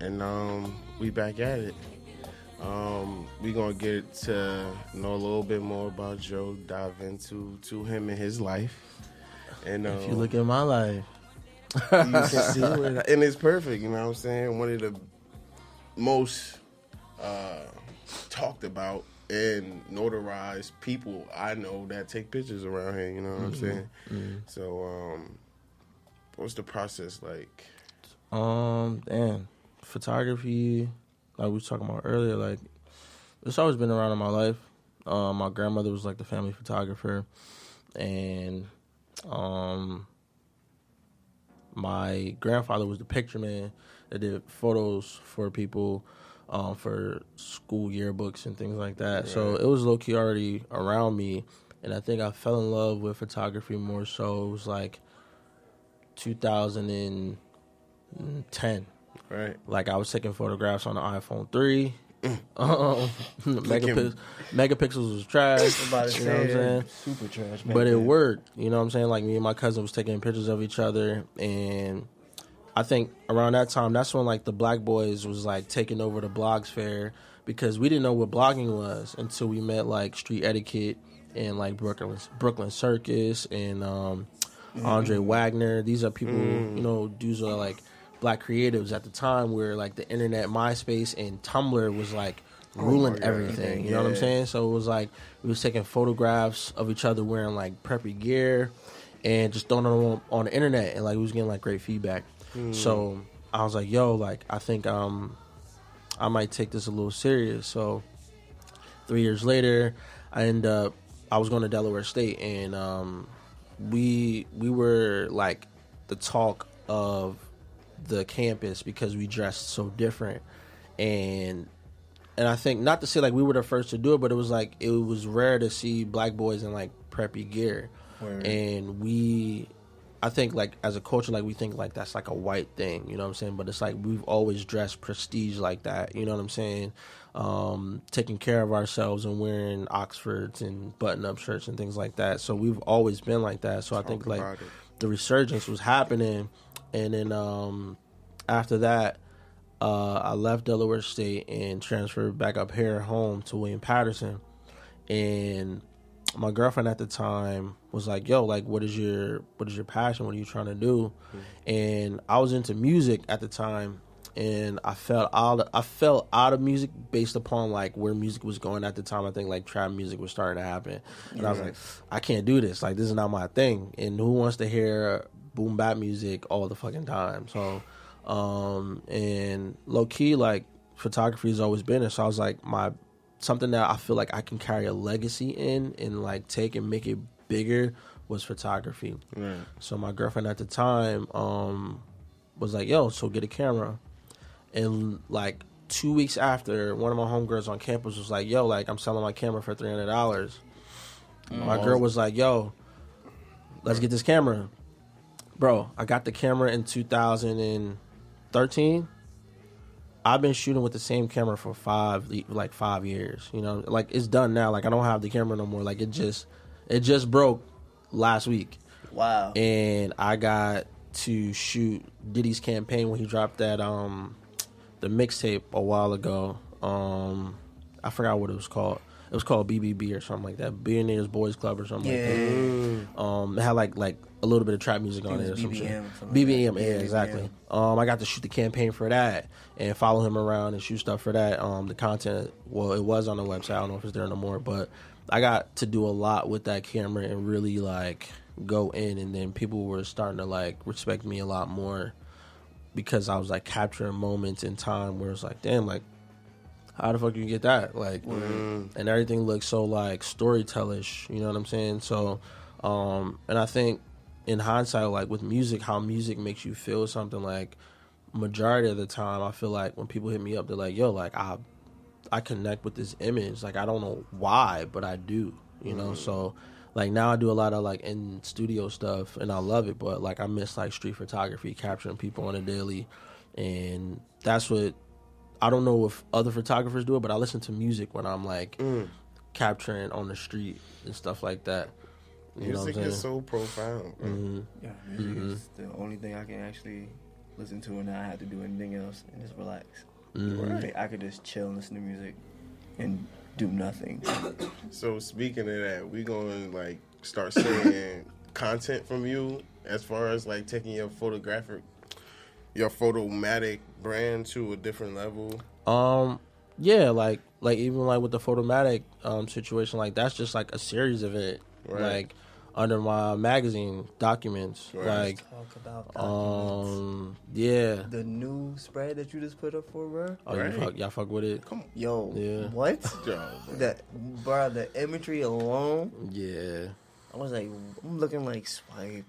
And um, we back at it. Um, we gonna get to know a little bit more about Joe, dive into to him and his life. And um, If you look at my life, you can see where, and it's perfect. You know what I'm saying? One of the most uh, talked about and notarized people I know that take pictures around here. You know what I'm Mhm. saying? Mhm. So, um, what's the process like? Um, damn, photography, like we was talking about earlier, like it's always been around in my life. Um, my grandmother was like the family photographer, and um, my grandfather was the picture man that did photos for people, um, for school yearbooks and things like that. So it was low key already around me, and I think I fell in love with photography more so. It was like 2010. Right. Like I was taking photographs on the iPhone 3. um, megapix- megapixels was trash. About you know what I'm saying? super trash back But it worked. You know what I'm saying? Like me and my cousin was taking pictures of each other and I think around that time, that's when like the black boys was like taking over the blogs fair because we didn't know what blogging was until we met like street etiquette and like Brooklyn Brooklyn Circus and um, Andre Mm. Wagner. These are people, Mm. you know, dudes are like black creatives at the time where like the internet, MySpace, and Tumblr was like Oh ruling God. everything. You know what I'm saying? So it was like we was taking photographs of each other wearing like preppy gear and just throwing them on, on the internet and like we was getting like great feedback. Mm. So I was like, yo, like I think um I might take this a little serious. So three years later, I end up I was going to Delaware State and um we we were like the talk of the campus because we dressed so different and and I think not to say like we were the first to do it, but it was like it was rare to see black boys in like preppy gear, Word. and we, I think like as a culture, like we think like that's like a white thing, you know what I'm saying? But it's like we've always dressed prestige like that, you know what I'm saying? Um, taking care of ourselves and wearing Oxfords and button up shirts and things like that. So we've always been like that. So I think like it. the resurgence was happening, and then um, after that, uh, I left Delaware State and transferred back up here home to William Paterson, and my girlfriend at the time was like, "Yo, like, what is your what is your passion? What are you trying to do?" And I was into music at the time, and I felt out I felt out of music based upon like where music was going at the time. I think like trap music was starting to happen, and I was like, I can't do this. Like, this is not my thing. And who wants to hear boom bap music all the fucking time? So, um, and low key, like photography has always been it. So I was like, my something that I feel like I can carry a legacy in and like take and make it bigger was photography. Right. So my girlfriend at the time um, was like, "Yo, so get a camera," and like two weeks after, one of my homegirls on campus was like, "Yo, like I'm selling my camera for three hundred dollars." My Mm. girl was like, "Yo, let's get this camera." Bro, I got the camera in 2013. I've been shooting with the same camera for five, like five years. You know, like it's done now. Like I don't have the camera no more. Like it just, it just broke last week. Wow. And I got to shoot Diddy's campaign when he dropped that um, the mixtape a while ago. Um, I forgot what it was called. It was called BBB or something like that, Billionaires Boys Club or something Yeah. like that. Um, it had like like a little bit of trap music on it it or some. BBM something like BBM, that. yeah, Yeah, exactly. Um, I got to shoot the campaign for that and follow him around and shoot stuff for that. Um, the content, well, it was on the website. I don't know if it's there no more, but I got to do a lot with that camera and really like go in, and then people were starting to like respect me a lot more because I was like capturing moments in time where it's like, damn, like how the fuck you get that? Like, Mm. and everything looks so like storytellish. You know what I'm saying? So, um, and I think in hindsight, like with music, how music makes you feel something. Like majority of the time, I feel like when people hit me up, they're like, "Yo, like I, I connect with this image. Like I don't know why, but I do. You know, Mhm. so." Like now, I do a lot of like in studio stuff, and I love it. But like I miss like street photography, capturing people on a daily, and that's what I don't know if other photographers do it, but I listen to music when I'm like Mm. capturing on the street and stuff like that. You know what I'm Music saying? is so profound. bro. Mhm. Yeah, music Mhm. is the only thing I can actually listen to and not have to do anything else and just relax. Mhm. Like, I could just chill and listen to music and do nothing. So speaking of that, we gonna like start seeing content from you as far as like taking your photographic, your photomatic brand to a different level. Um, yeah, like like even like with the photomatic um situation, like that's just like a series of it, Right. like under my magazine documents, Right. like Talk about um yeah. the new spread that you just put up for, bro. Oh, you fuck, y'all fuck with it? Come on. Yo, Yeah. what? Yo, that, bro, the imagery alone, Yeah. I was like, I'm looking like swipe.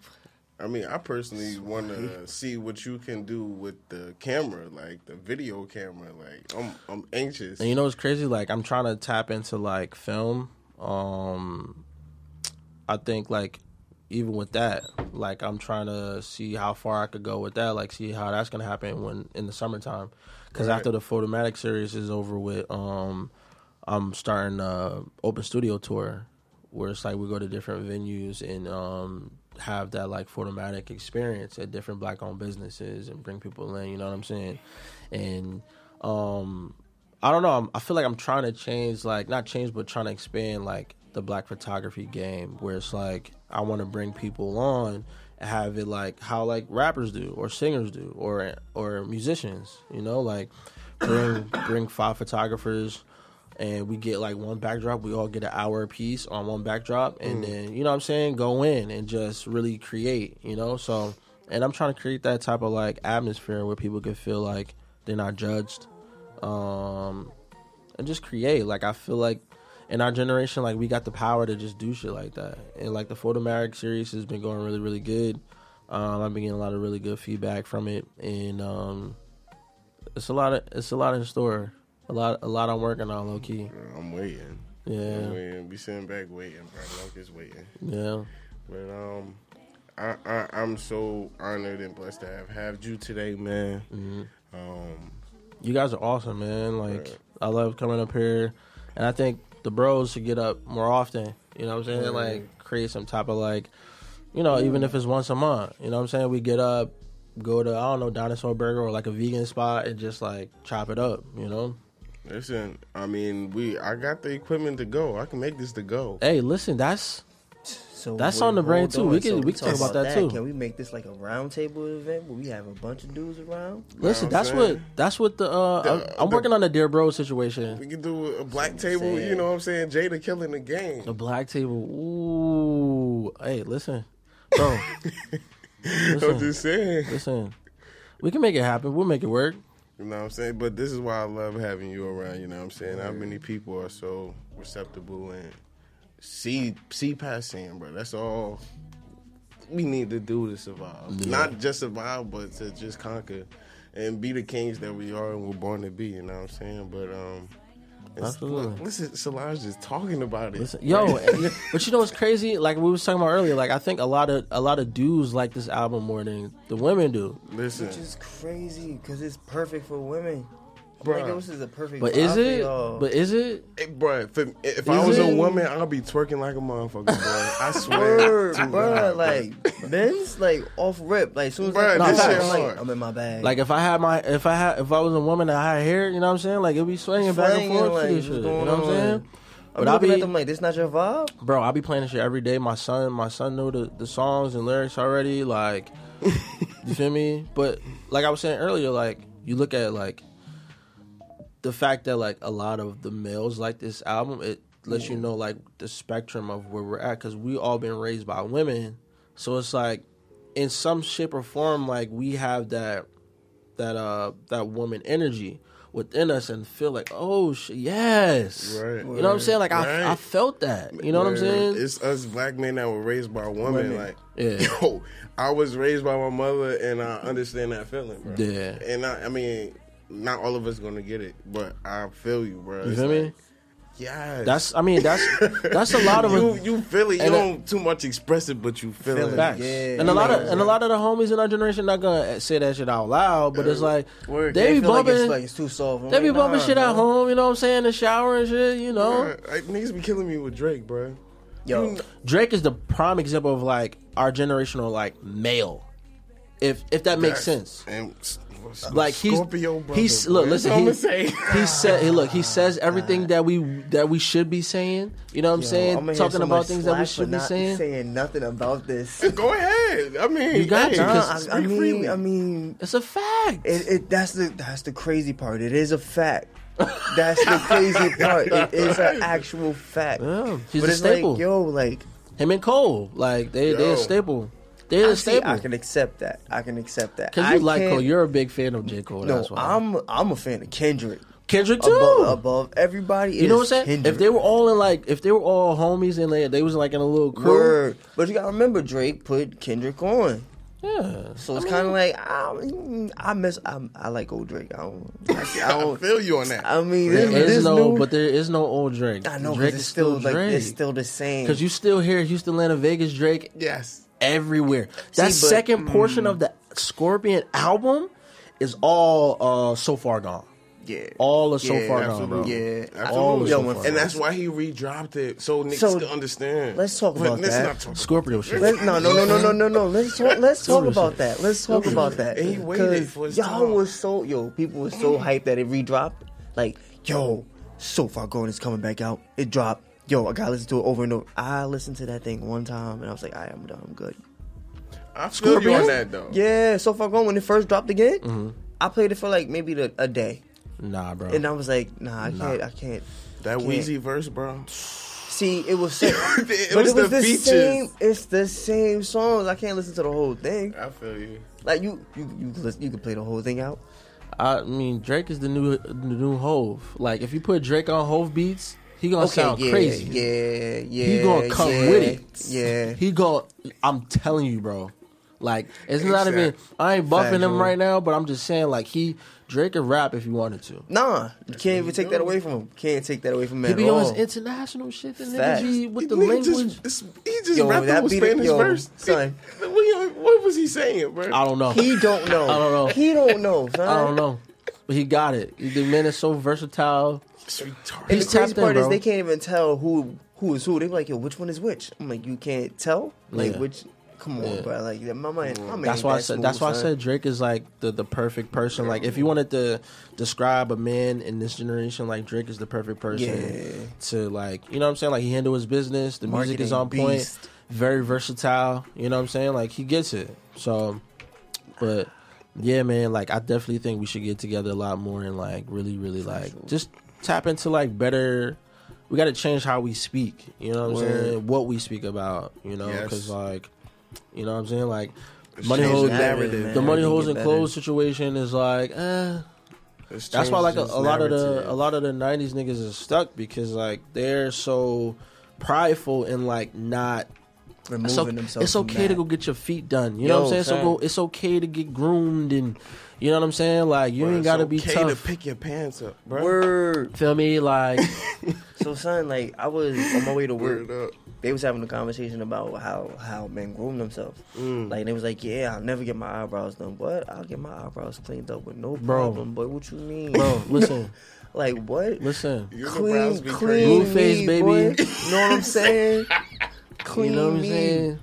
I mean, I personally want to see what you can do with the camera, like the video camera. Like, I'm I'm anxious. And you know what's crazy? Like I'm trying to tap into like film. Um I think like even with that, like I'm trying to see how far I could go with that, like see how that's gonna happen when in the summertime. Because Right. after the photomatic series is over with, um, I'm starting a open studio tour where it's like we go to different venues and um have that like photomatic experience at different black owned businesses and bring people in. You know what I'm saying? And um I don't know. I'm, I feel like I'm trying to change, like not change, but trying to expand like the black photography game, where it's like I want to bring people on and have it like how like rappers do, or singers do, or or musicians. You know, like bring bring five photographers, and we get like one backdrop. We all get an hour piece on one backdrop, and Mm. then you know what I'm saying, go in and just really create. You know, so and I'm trying to create that type of like atmosphere where people can feel like they're not judged um and just create like i feel like in our generation like we got the power to just do shit like that and like the photomatic series has been going really really good um i've been getting a lot of really good feedback from it and um it's a lot of it's a lot in store a lot a lot i'm working on low key I'm waiting. Yeah. I'm waiting. Be sitting back waiting, bro. Just waiting. Yeah. But um, I, I I'm so honored and blessed to have had you today, man. Mhm. Um, you guys are awesome man like i love coming up here and i think the bros should get up more often you know what i'm saying Yeah. like create some type of like you know even if it's once a month you know what i'm saying we get up go to i don't know dinosaur burger or like a vegan spot and just like chop it up you know listen, I mean, we I got the equipment to go. I can make this to go. hey listen that's So That's on the brain, too. on. We can- So we can talk about that, too. Can we make this like a roundtable event where we have a bunch of dudes around? listen that's what that's what the uh I'm, I'm working on the dear bro situation We can do a black table. You know what I'm saying? Jada killing the game. a black table ooh hey listen bro I'm just saying. listen we can make it happen we'll make it work You know what I'm saying? But this is why I love having you around. You know what I'm saying? How many people are so receptible and see see past seeing, bro. That's all we need to do to survive. Yeah. Not just survive, but to just conquer and be the kings that we are and we're born to be. You know what I'm saying? But um, Absolutely. listen, Solange is talking about it. Listen, yo, but you know what's crazy? Like we was talking about earlier. Like I think a lot of a lot of dudes like this album more than the women do. Listen, Which is crazy because it's perfect for women. Bruh. Like, this is a perfect. But is it? But is it? Hey, bro, if, if I Is was a woman, I'd be twerking like a motherfucker, bro. I swear. Word, to bruh, God, like men's like off rip. Like soon as Bruh, I, this I'm shit like, hard. I'm in my bag. Like if I had my if I had if I was a woman that had hair, you know what I'm saying? Like it'd be swinging back and forth like, to this what's shit. You going know what I'm saying? I'm But I looking be at them like this. Not your vibe. bro, I be playing this shit every day. My son, my son knew the, the songs and lyrics already. Like, you feel me? But like I was saying earlier, like you look at like the fact that like a lot of the males like this album, it lets you know like the spectrum of where we're at because we all been raised by women. So it's like in some shape or form, like we have that that uh that woman energy. within us and feel like, oh sh- yes, Right. you know what I'm saying? Like I, Right. I felt that. You know what I'm saying? It's us black men that were raised by women. Women. Like, Yeah. yo, I was raised by my mother, and I understand that feeling, bro. Yeah. And I, I mean, not all of us gonna get it, but I feel you, bro. You feel like, me? Yes. That's I mean that's that's a lot of you. You feel it. You and, don't too much express it, but you feel, it. Facts. and a lot of and a lot of the homies in our generation not gonna say that shit out loud, but it's like Word, they, they be feel like bumping. it's like it's too soft. I'm they be bumping nah, shit at home. You know what I'm saying? In the shower and shit. You know. Bruh, like, niggas be killing me with Drake, bro. Yo, Drake is the prime example of like our generational like male. If if that makes sense. And Like he's Scorpio brother, he's look That's listen what he, he said he look he says everything that we that we should be saying you know what I'm Yo, saying I'ma talking so about things that we should for be not saying saying nothing about this. Go ahead. I mean, You got hey, to, 'cause Nah, I, I mean, freely. I mean, it's a fact. It, it that's the that's the crazy part. It is a fact. That's the crazy part. It is an actual fact. Yeah, he's but a it's staple. like, yo, like him and Cole like they they Yo. a staple they're I a see, staple I can accept that. I can accept that. because I you like Cole you're a big fan of J Cole No, that's why I'm I'm a fan of Kendrick. Kendrick too Above, above everybody. you know what I'm saying Kendrick. if they were all in like if they were all homies and they they was like in a little crew Word. But you gotta remember, Drake put Kendrick on. yeah So it's I kind of like I, I miss. I, I like old Drake. I don't. I, I I don't feel you on that. I mean, there this, is this no new, but there is no old Drake I know, 'cause Drake it's is still, like Drake it's still the same. because you still hear Houston Atlanta Vegas Drake yes. Everywhere. That See, but- second portion mm. of the Scorpion album is all uh, so far gone. Yeah, All of so Yeah, far gone, bro. Yeah, All of Yo, so And gone. that's why he redropped it, so niggas So, can understand. let's talk about let's that. talk Scorpio shit. Let, no, no, no, no, no, no, no. Let's talk, let's talk about that. Let's talk about that. And he waited for his y'all time. was so yo. People was so hyped that it redropped. Like yo, so far gone is coming back out. It dropped. Yo, I gotta listen to it over and over. I listened to that thing one time and I was like, I am done. I'm good. I feel you Scorpion? on that though. Yeah, so far gone when it first dropped again. Mm-hmm. I played it for like maybe the, a day, Nah, bro. and I was like, Nah, I Nah. can't. I can't. That can't. Weezy verse, bro. See, it was, so, It but was it was the the, same. It's the same songs. I can't listen to the whole thing. I feel you. Like you, you, you, can listen, you can play the whole thing out. I mean, Drake is the new the new Hove. Like, if you put Drake on Hove beats, he gonna Okay, sound yeah, crazy. yeah, yeah. he gonna come yeah, with it. Yeah. He go. I'm telling you, bro. Like, it's not even. I ain't buffing him right now, but I'm just saying, like, he Drake can rap if he wanted to. Nah, you can't even take that away from him. Can't take that away from him He at be on his international shit. The nigga Facts. be with the Nigga language. Just, he just Yo, rapped that with beat it- Spanish yo, verse. son. What, what was he saying, bro? I don't know. He don't know. I don't know. He don't know. Son. I don't know. But he got it. The man is so versatile. It's retarded. And He's the crazy tapped in, part is they can't even tell who who is who. They be like, yo, which one is which? I'm like, you can't tell. Like Yeah. which? Come on, Yeah. bro. Like my mind. My mind That's ain't why I that said. That's smooth, why I said Drake is like the, the perfect person. Like if you wanted to describe a man in this generation, like Drake is the perfect person Yeah. to like. You know what I'm saying? Like he handle his business. The music is on point. beast. Very versatile. You know what I'm saying? Like he gets it. So, but yeah, man. Like I definitely think we should get together a lot more and like really, really like just tap into like better. We got to change how we speak. You know what I'm Word. saying? What we speak about. You know, Yes. because like, you know what I'm saying? Like, Let's money change the narrative, the man. money get and better. clothes situation is like, eh. Let's That's change why like a, this a lot of the a lot of the '90s niggas is stuck because like they're so prideful and like not. Removing It's, o- themselves it's from okay to go get your feet done. You know what I'm saying? So go. It's okay to get groomed and you know what I'm saying. Like you Bro, ain't gotta be okay tough. to pick your pants up, bro. Word. Feel me? Like So son, like I was on my way to work. They was having a conversation about how how men groom themselves. Mm. Like they was like, yeah, I'll never get my eyebrows done, but I'll get my eyebrows cleaned up with no Bro. problem. But what you mean, bro, listen, like what? listen. Your Clean, be clean crazy. Blueface, me, baby. boy. You know what I'm saying? Clean You know what I'm me. saying?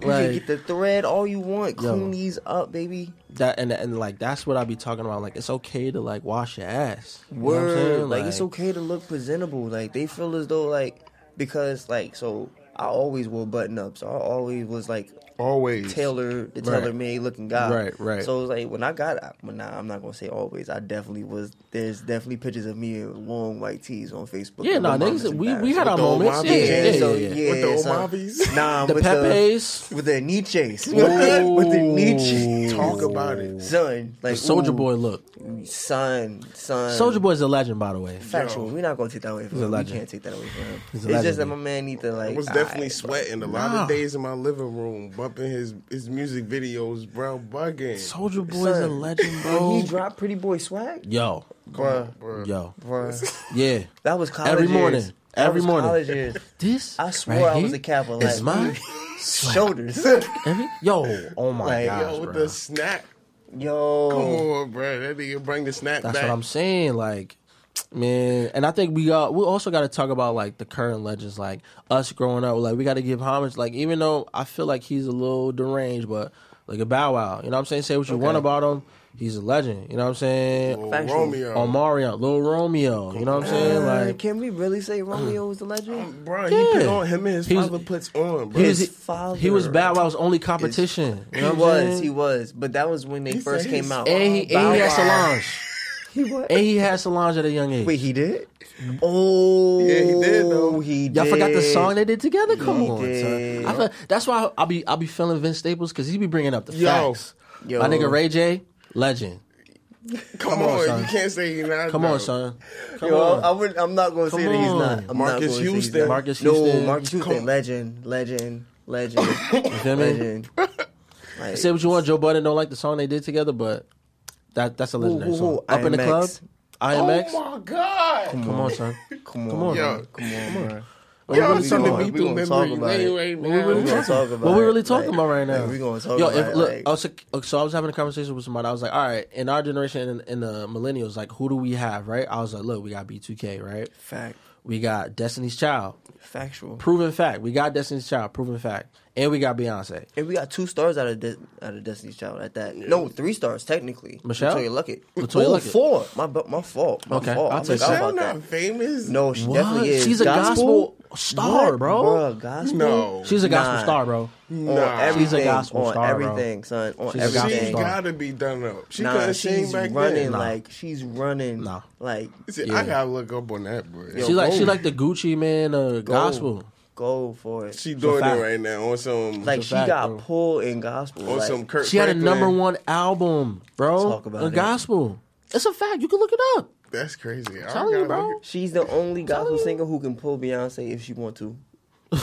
You can get the thread all you want. Yo. Clean these up, baby. That, and and like that's what I be talking about. Like it's okay to like wash your ass. You Word. saying? like, it's okay to look presentable. Like they feel as though like because like so I always wore button ups. I always was like always tailor the Right. tailor made looking guy. Right, right. So it was like when I got well, nah, I'm not gonna say always. I definitely was. There's definitely pictures of me in long white tees on Facebook. Yeah, And nah, niggas, we, we embarrassed. had our the moments. Yeah, yeah, Yeah, yeah, so yeah. yeah, With the old son. Mavis? Nah, The with Pepe's. with the Nietzsche's, with the Nietzsche. Talk about it. son. Like Soulja Boy look. son, son. Soulja Boy's a legend, by the way. Factual. We're not gonna take that away from He's him. We can't take that away from him. He's It's just that my man need to like. I was definitely sweating a lot of days in my living room, bumping his his music videos, bro, bugging. Soulja Boy is a legend, bro. he dropped Pretty Boy Swag, Yo, bruh, Bro. yo, bruh. yeah. That was college Every years. morning. That Every was morning. College years. This I swore right I was here a Kappa. is Like, my shoulders. Every, yo, oh my Like, gosh, Yo, with bro. the snap. Yo, Come on, bro. That nigga bring the snap That's back. what I'm saying. Like, man, and I think we got we also got to talk about like the current legends, like us growing up. Like, we got to give homage. Like, even though I feel like he's a little deranged, but like a Bow Wow, you know what I'm saying? Say what you want about him. He's a legend. You know what I'm saying? Lil Factual. Romeo. Omarion, Lil Romeo. You know what I'm saying? Uh, Like, can we really say Romeo was the legend? Bro, he put on him and his He was- father puts on, bro. he was His father. he was Bow Wow's only competition. You He know what I'm was, saying? he was, but that was when they He first came his out. and he, and Bow he had Solange. He was. And he had Solange at a young age. Wait, he did? Oh, Yeah, he did, though. He Y'all forgot the song they did together? Come He on, did. son. I feel, that's why I'll be I'll be feeling Vince Staples because he be bringing up the Yo. facts. Yo. My nigga Ray J, legend. Come, Come on, on, son. you can't say he not. Come though. on, son. Come Yo, on. I would, I'm not going to say Come that he's not. I'm Marques not gonna say he's Houston. not. Marques no, Houston. Marques Houston, Come- legend, legend, legend, You feel me? legend. Like, Say what you want. Joe Budden don't like the song they did together, but that that's a legendary who, song. who? Up in the IMX. club, IMX. Oh my god. Come on, son. Come on, Come on. Yo. come on, bro. What Yo, we really we talking gonna- about? we gonna talk about lane it. right What we now. really gonna talk about? What we really talking Like, about right now? like, we gonna talk Yo, about if, it, look, like- oh, I was, oh, so I was having a conversation with somebody. I was like, all right, in our generation, in, in the millennials, like, who do we have, right? I was like, look, we got B2K, right? Fact, We got Destiny's Child, factual. proven fact. We got Destiny's Child, proven fact, and we got Beyonce. And we got two stars out of De- out of Destiny's Child at that. No, three stars technically. Michelle? LeToya Luckett. LeToya oh, Luckett. four. My bu- my fault. My Okay, fault. I'll I take. Michelle not that. famous? No, she What? definitely is. She's a gospel star, What? bro. Bruh, gospel. No. She's a gospel Nah. star, bro. On Nah. everything. She's a gospel on star, bro. everything, son. On She's a She gospel gotta be done up. She nah, couldn't sing she's back running then. Nah. like she's running. Nah. like See, Yeah. I gotta look up on that, bro. Yo, she like she like the Gucci Mane, uh, gospel. go for it. She doing it right now on some like she fact, got bro. pulled in gospel. on like, some Kurt. She had a number one album, bro. Talk about a it. gospel. It's a fact. You can look it up. That's crazy. I Telling you, bro. She's the only gospel singer who can pull Beyonce if she want to.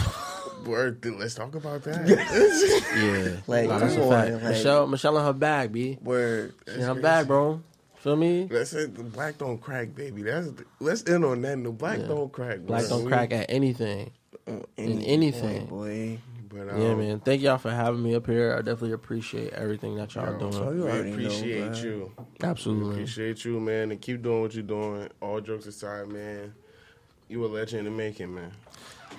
at- Word, then let's talk about that. Yeah, Like, Nah, that's a fact. like- Michelle, Michelle in her bag, b. Word. She in her bag, bro. Feel me? let's say the black don't crack, baby. That's let's end on that. No, black Yeah. don't crack. Black bro. don't crack at anything. On In anything. boy. But um, Yeah, man. Thank y'all for having me up here. I definitely appreciate everything that y'all Yo, doing. Oh, you we already know, appreciate you. Absolutely. Appreciate you, man, and keep doing what you're doing. All jokes aside, man, you a legend in the making, man.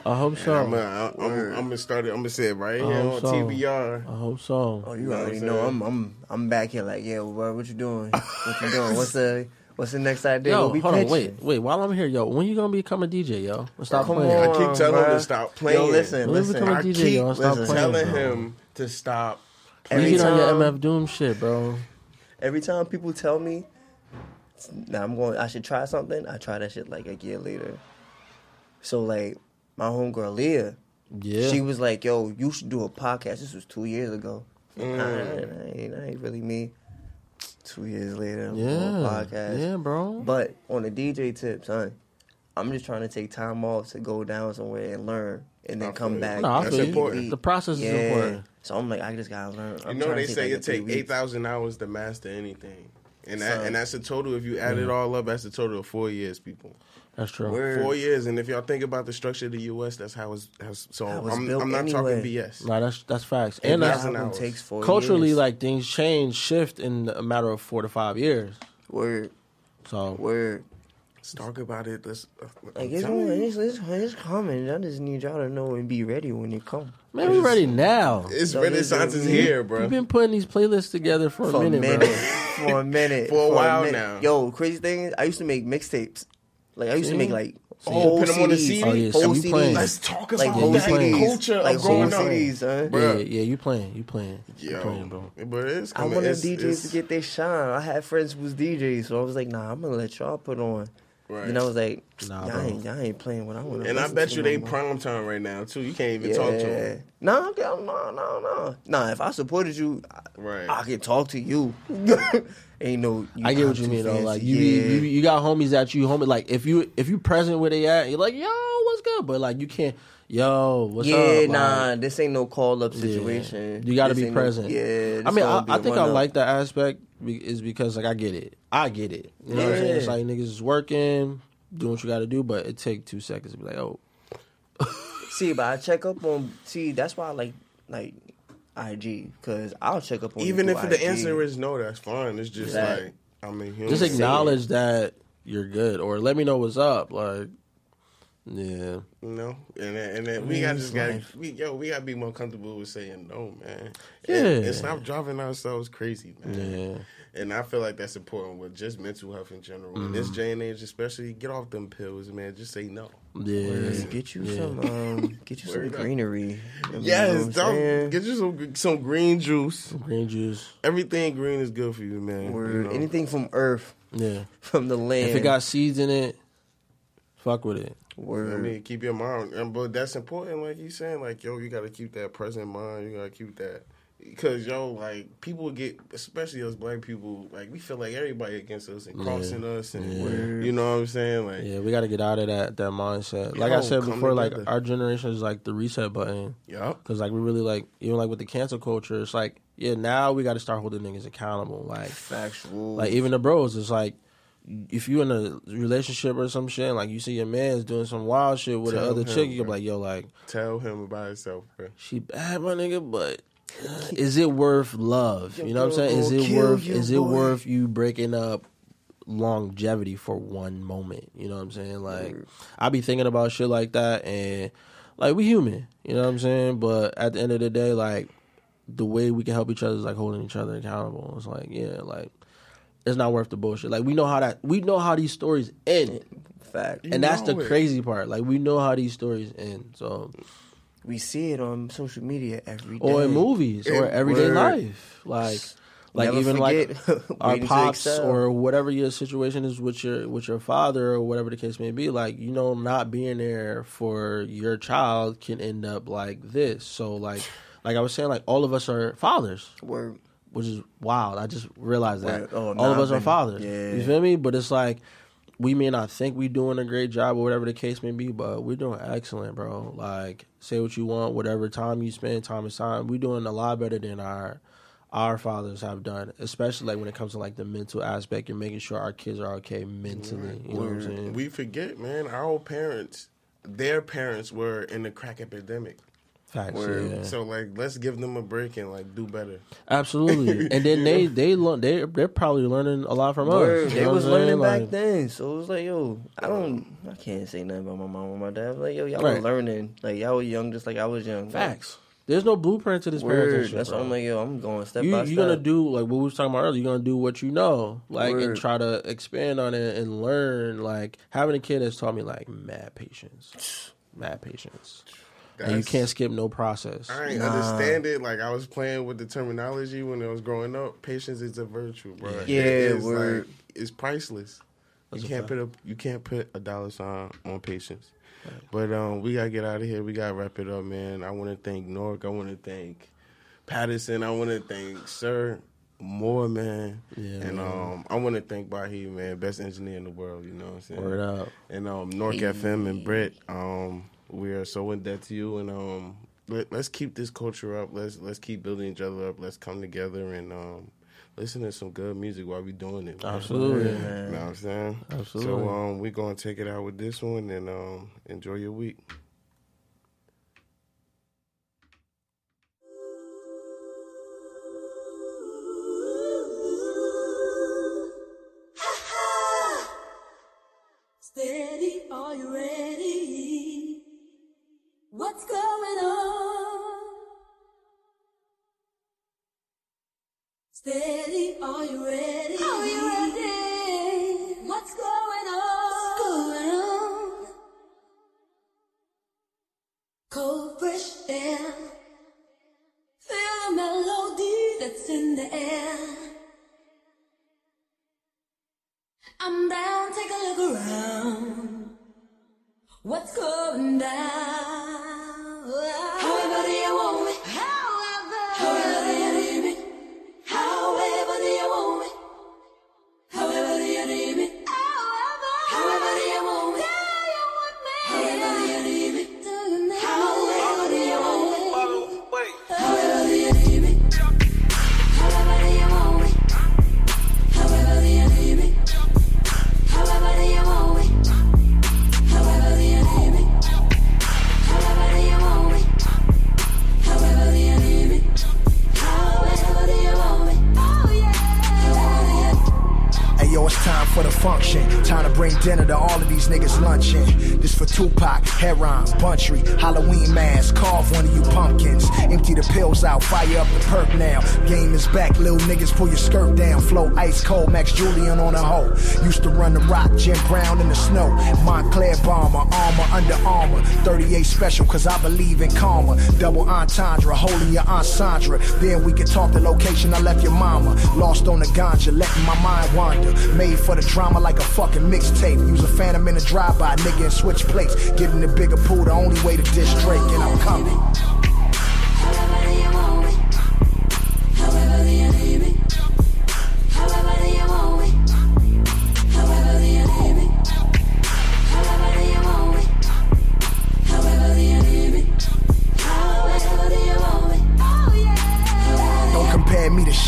I hope so. I'm gonna I'm, I'm, I'm gonna start it. I'm gonna say it right here on so. TBR. I hope so. Oh, you know already know. I'm I'm I'm back here like, yeah, bro, what you doing? What you doing? What's the what's the next idea? Yo, What we hold on, pitching? wait, wait. While I'm here, yo, when you gonna become a DJ, yo? Stop Come playing. I keep telling him to stop playing. Yo, listen, When listen. become a I DJ, keep yo, stop listen, playing. telling bro. him to stop. You Every get on your time- MF Doom shit, bro. Every time people tell me, now I'm going, I should try something. I try that shit like a year later. So like, my homegirl Leah, Yeah. she was like, "Yo, you should do a podcast." This was two years ago. Mm. Nah, that, ain't, that ain't really me. Two years later, I'm yeah. doing a podcast. Yeah, bro. But on the DJ tip, son, I'm just trying to take time off to go down somewhere and learn, and then I come back. No, I and feel you. elite. The process is yeah. important. So I'm like, I just gotta learn. You I'm know they to say like it a three take eight thousand hours to master anything, and that and that's a total. If you add it all up, that's a total of four years, people. That's true. Word. Four years, and if y'all think about the structure of the U.S., that's how it's. How, so How it's I'm, built I'm not anyway. talking BS. No, that's that's facts. And That that's, thousand album hours. takes four culturally, years. like things change, shift in a matter of four to five years. word, So word. Let's talk about it. Let's. uh, I'm Like it's, telling you. it's, it's, it's coming. I just need y'all to know and be ready when it comes. man, we're ready now. It's No, Renaissance is here, bro. We've been putting these playlists together for, For a minute, bro. for a minute, For a while minute. now. Yo, crazy thing is, I used to make mixtapes. Like I used See? to make like So Oh, yeah. put 'em on the CD? Oh yeah, so Whole you CDs. playing? Let's talk Like about whole that CDs. culture Like of growing whole up. CDs, huh? Yeah, Bruh. yeah, you playing, you playing, you Yo, playing, bro. but it's I coming. wanted it's, DJs it's, to get their shine. I had friends who was DJs, so I was like, nah, I'm gonna let y'all put on. Right. And I was like, Nah, y'all, ain't, y'all ain't playing what I want to And I bet you they prime time right now too. You can't even talk to them. No, no, no, no, no. Nah, if I supported you, Right. I can talk to you. ain't no. I get what you mean though. Like you, yeah. be, you, you got homies that you homie. Like if you if you present where they at, you're like, yo, what's good? But like you can't, yo, what's yeah, up? Yeah, nah, this ain't no call up yeah. situation. You got to be ain't no- present. yeah, I mean, I, gonna be I a think I one-up. like that aspect be- is because like I get it. I get it. You know what I'm saying? It's like niggas is working, doing what you got to do, but it take two seconds to be like, oh, See, but I check up on. See, that's why I like like IG because I'll check up on. Even through if the answer is no, that's fine. It's just Exactly. like I mean, human. just acknowledge that you're good, or let me know what's up. Like, yeah, You know, and then, and then we got it's just got life. we yo we got to be more comfortable with saying no, man. Yeah. and, and stop driving ourselves crazy, man. yeah. And I feel like that's important with just mental health in general. In Mm-hmm. this day and age, especially, get off them pills, man. Just say no. Yeah, Word. Get you yeah. some, um, get you some Word up. greenery. You Yes, don't get you some some green juice. green juice. Everything green is good for you, man. you know? Anything from Earth, Yeah, from the land. if it got seeds in it, fuck with it. Word. I mean, keep your mind, and but that's important. Like you saying, like yo, you got to keep that present mind. You got to keep that because yo, like people get, especially us black people, like we feel like everybody against us and Yeah. crossing us, and Yeah. you know what I'm saying, like Yeah, we got to get out of that that mindset. Like I said before, like together. our generation is like the reset button. Yeah, Because like we really like even like with the cancel culture, it's like yeah now we got to start holding niggas accountable. Like Factual. like even the bros, it's like if you in a relationship or some shit, like you see your man's doing some wild shit with Tell another chick, you're bro. like yo like tell him about himself, bro. she bad my nigga, but uh, is it worth love? You know what I'm saying? Is it worth you, is it boy. worth you breaking up longevity for one moment? You know what I'm saying? Like I be thinking about shit like that and like we human, you know what I'm saying? But at the end of the day, like the way we can help each other is like holding each other accountable. It's like, yeah, like it's not worth the bullshit. Like we know how that we know how these stories end. Fact. And that's the it. crazy part. Like we know how these stories end. So we see it on social media every day. or in movies or everyday word. life. Like like Never even like our pops or whatever your situation is with your with your father or whatever the case may be, like, you know, not being there for your child can end up like this. So like like I was saying, like all of us are fathers. Word. Which is wild. I just realized that. Word. Oh, all nah, of us are fathers. Yeah. You feel me? But it's like we may not think we're doing a great job or whatever the case may be, but we're doing excellent, bro. Like, say what you want, whatever time you spend, time is time. We're doing a lot better than our our fathers have done, especially like when it comes to like the mental aspect and making sure our kids are okay mentally. You know what I'm saying? We forget, man. Our old parents, their parents were in the crack epidemic. Facts. Word. Yeah. So like, let's give them a break and like do better. Absolutely. And then they they learn they they're probably learning a lot from Word. us. They was learning back then, so it was like, yo, I don't, I can't say nothing about my mom or my dad. Like, yo, y'all Right. were learning. Like, y'all were young, just like I was young. Like, Facts. There's no blueprint to this Word. parenting. That's why I'm like, yo, I'm going step you by step. you're gonna do like what we was talking about earlier. You're gonna do what you know, like and try to expand on it and learn. Like having a kid has taught me like mad patience, mad patience, and you can't skip no process. I ain't understand it. Like I was playing with the terminology when I was growing up. Patience is a virtue, bro. Yeah, It is, like it's priceless. That's you can't fact. put a you can't put a dollar sign on patience. But um, we gotta get out of here. We gotta wrap it up, man. I want to thank Nork. I want to thank Paterson. I want to thank Sir Moore, man. Yeah, and man. um, I want to thank Bahi, man, best engineer in the world. You know what I'm saying? Word up. And um, Nork FM and Brett, um, we are so in debt to you. And um, let, let's keep this culture up. Let's let's keep building each other up. Let's come together and um, listen to some good music while we doing it. man. Absolutely. You know what I'm saying? Absolutely. So um, we're gonna take it out with this one and um, enjoy your week. Steady, pull your skirt down. Flow ice cold, Max Julien on a hoe. Used to run the rock, Jim Brown in the snow. Montclair bomber, armor under armor. 38 special, cause I believe in karma. Double entendre, holding your Aunt Sandra. Then we can talk the location I left your mama. Lost on the ganja, letting my mind wander. Made for the drama like a fucking mixtape. Use a phantom in a drive-by, nigga, and switch plates. Get in the bigger pool, the only way to diss Drake, and I'm coming.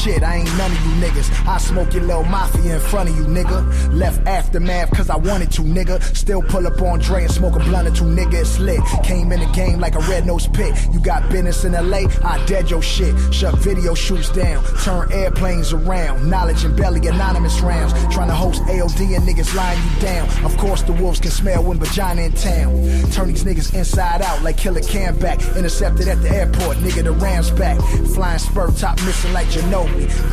Shit, I ain't none of you niggas. I smoke your little mafia in front of you, nigga. Left aftermath cause I wanted to, nigga. Still pull up on Dre and smoke a blunt or two, nigga. It's lit. Came in the game like a red nose pit. You got business in LA, I dead your shit. Shut video shoots down, turn airplanes around. Knowledge and belly, anonymous rounds. Trying to host AOD and niggas lying you down. Of course, the wolves can smell when vagina in town. Turn these niggas inside out like Killer Cam back. Intercepted at the airport, nigga, the Rams back. Flying spur top missing like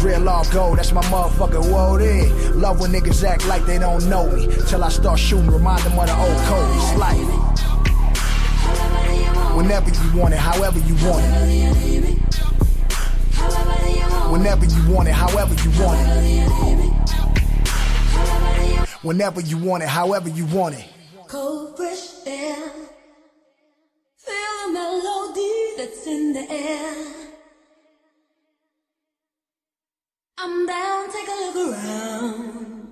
Real all gold, that's my motherfucker, whoa there. Love when niggas act like they don't know me. Till I start shooting, remind them of the old Kobe. It's life. Whenever you want it, however you want it. Whenever you want it, however you want it. Whenever you want it, however you want it. Cold fresh air. Feel the melody that's in the air. I'm down, take a look around.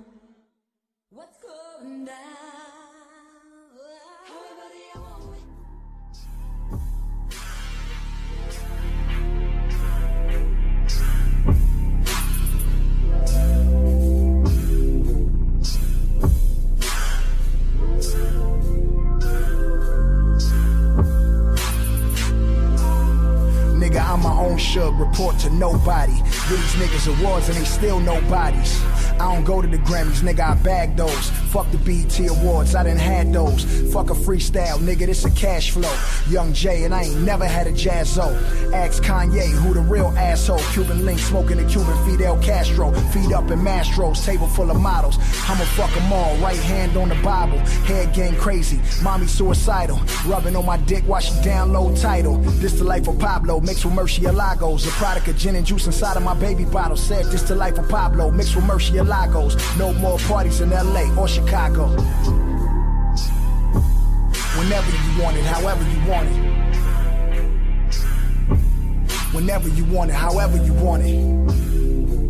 Report to nobody. Give these niggas awards and they still nobodies. I don't go to the Grammys, nigga, I bag those. Fuck the BET Awards, I done had those. Fuck a freestyle, nigga, this a cash flow. Young Jay, and I ain't never had a jazzo. Ask Kanye, who the real asshole. Cuban link, smoking the Cuban Fidel Castro. Feet up in Mastros, table full of models. I'ma fuck them all, right hand on the Bible. Head game crazy, mommy suicidal. Rubbing on my dick while she download title. This the life of Pablo, mixed with A product of gin and juice inside of my baby bottle. Said this to life of Pablo, mixed with Murcielagos. No more parties in LA or Chicago. Whenever you want it, however you want it. Whenever you want it, however you want it.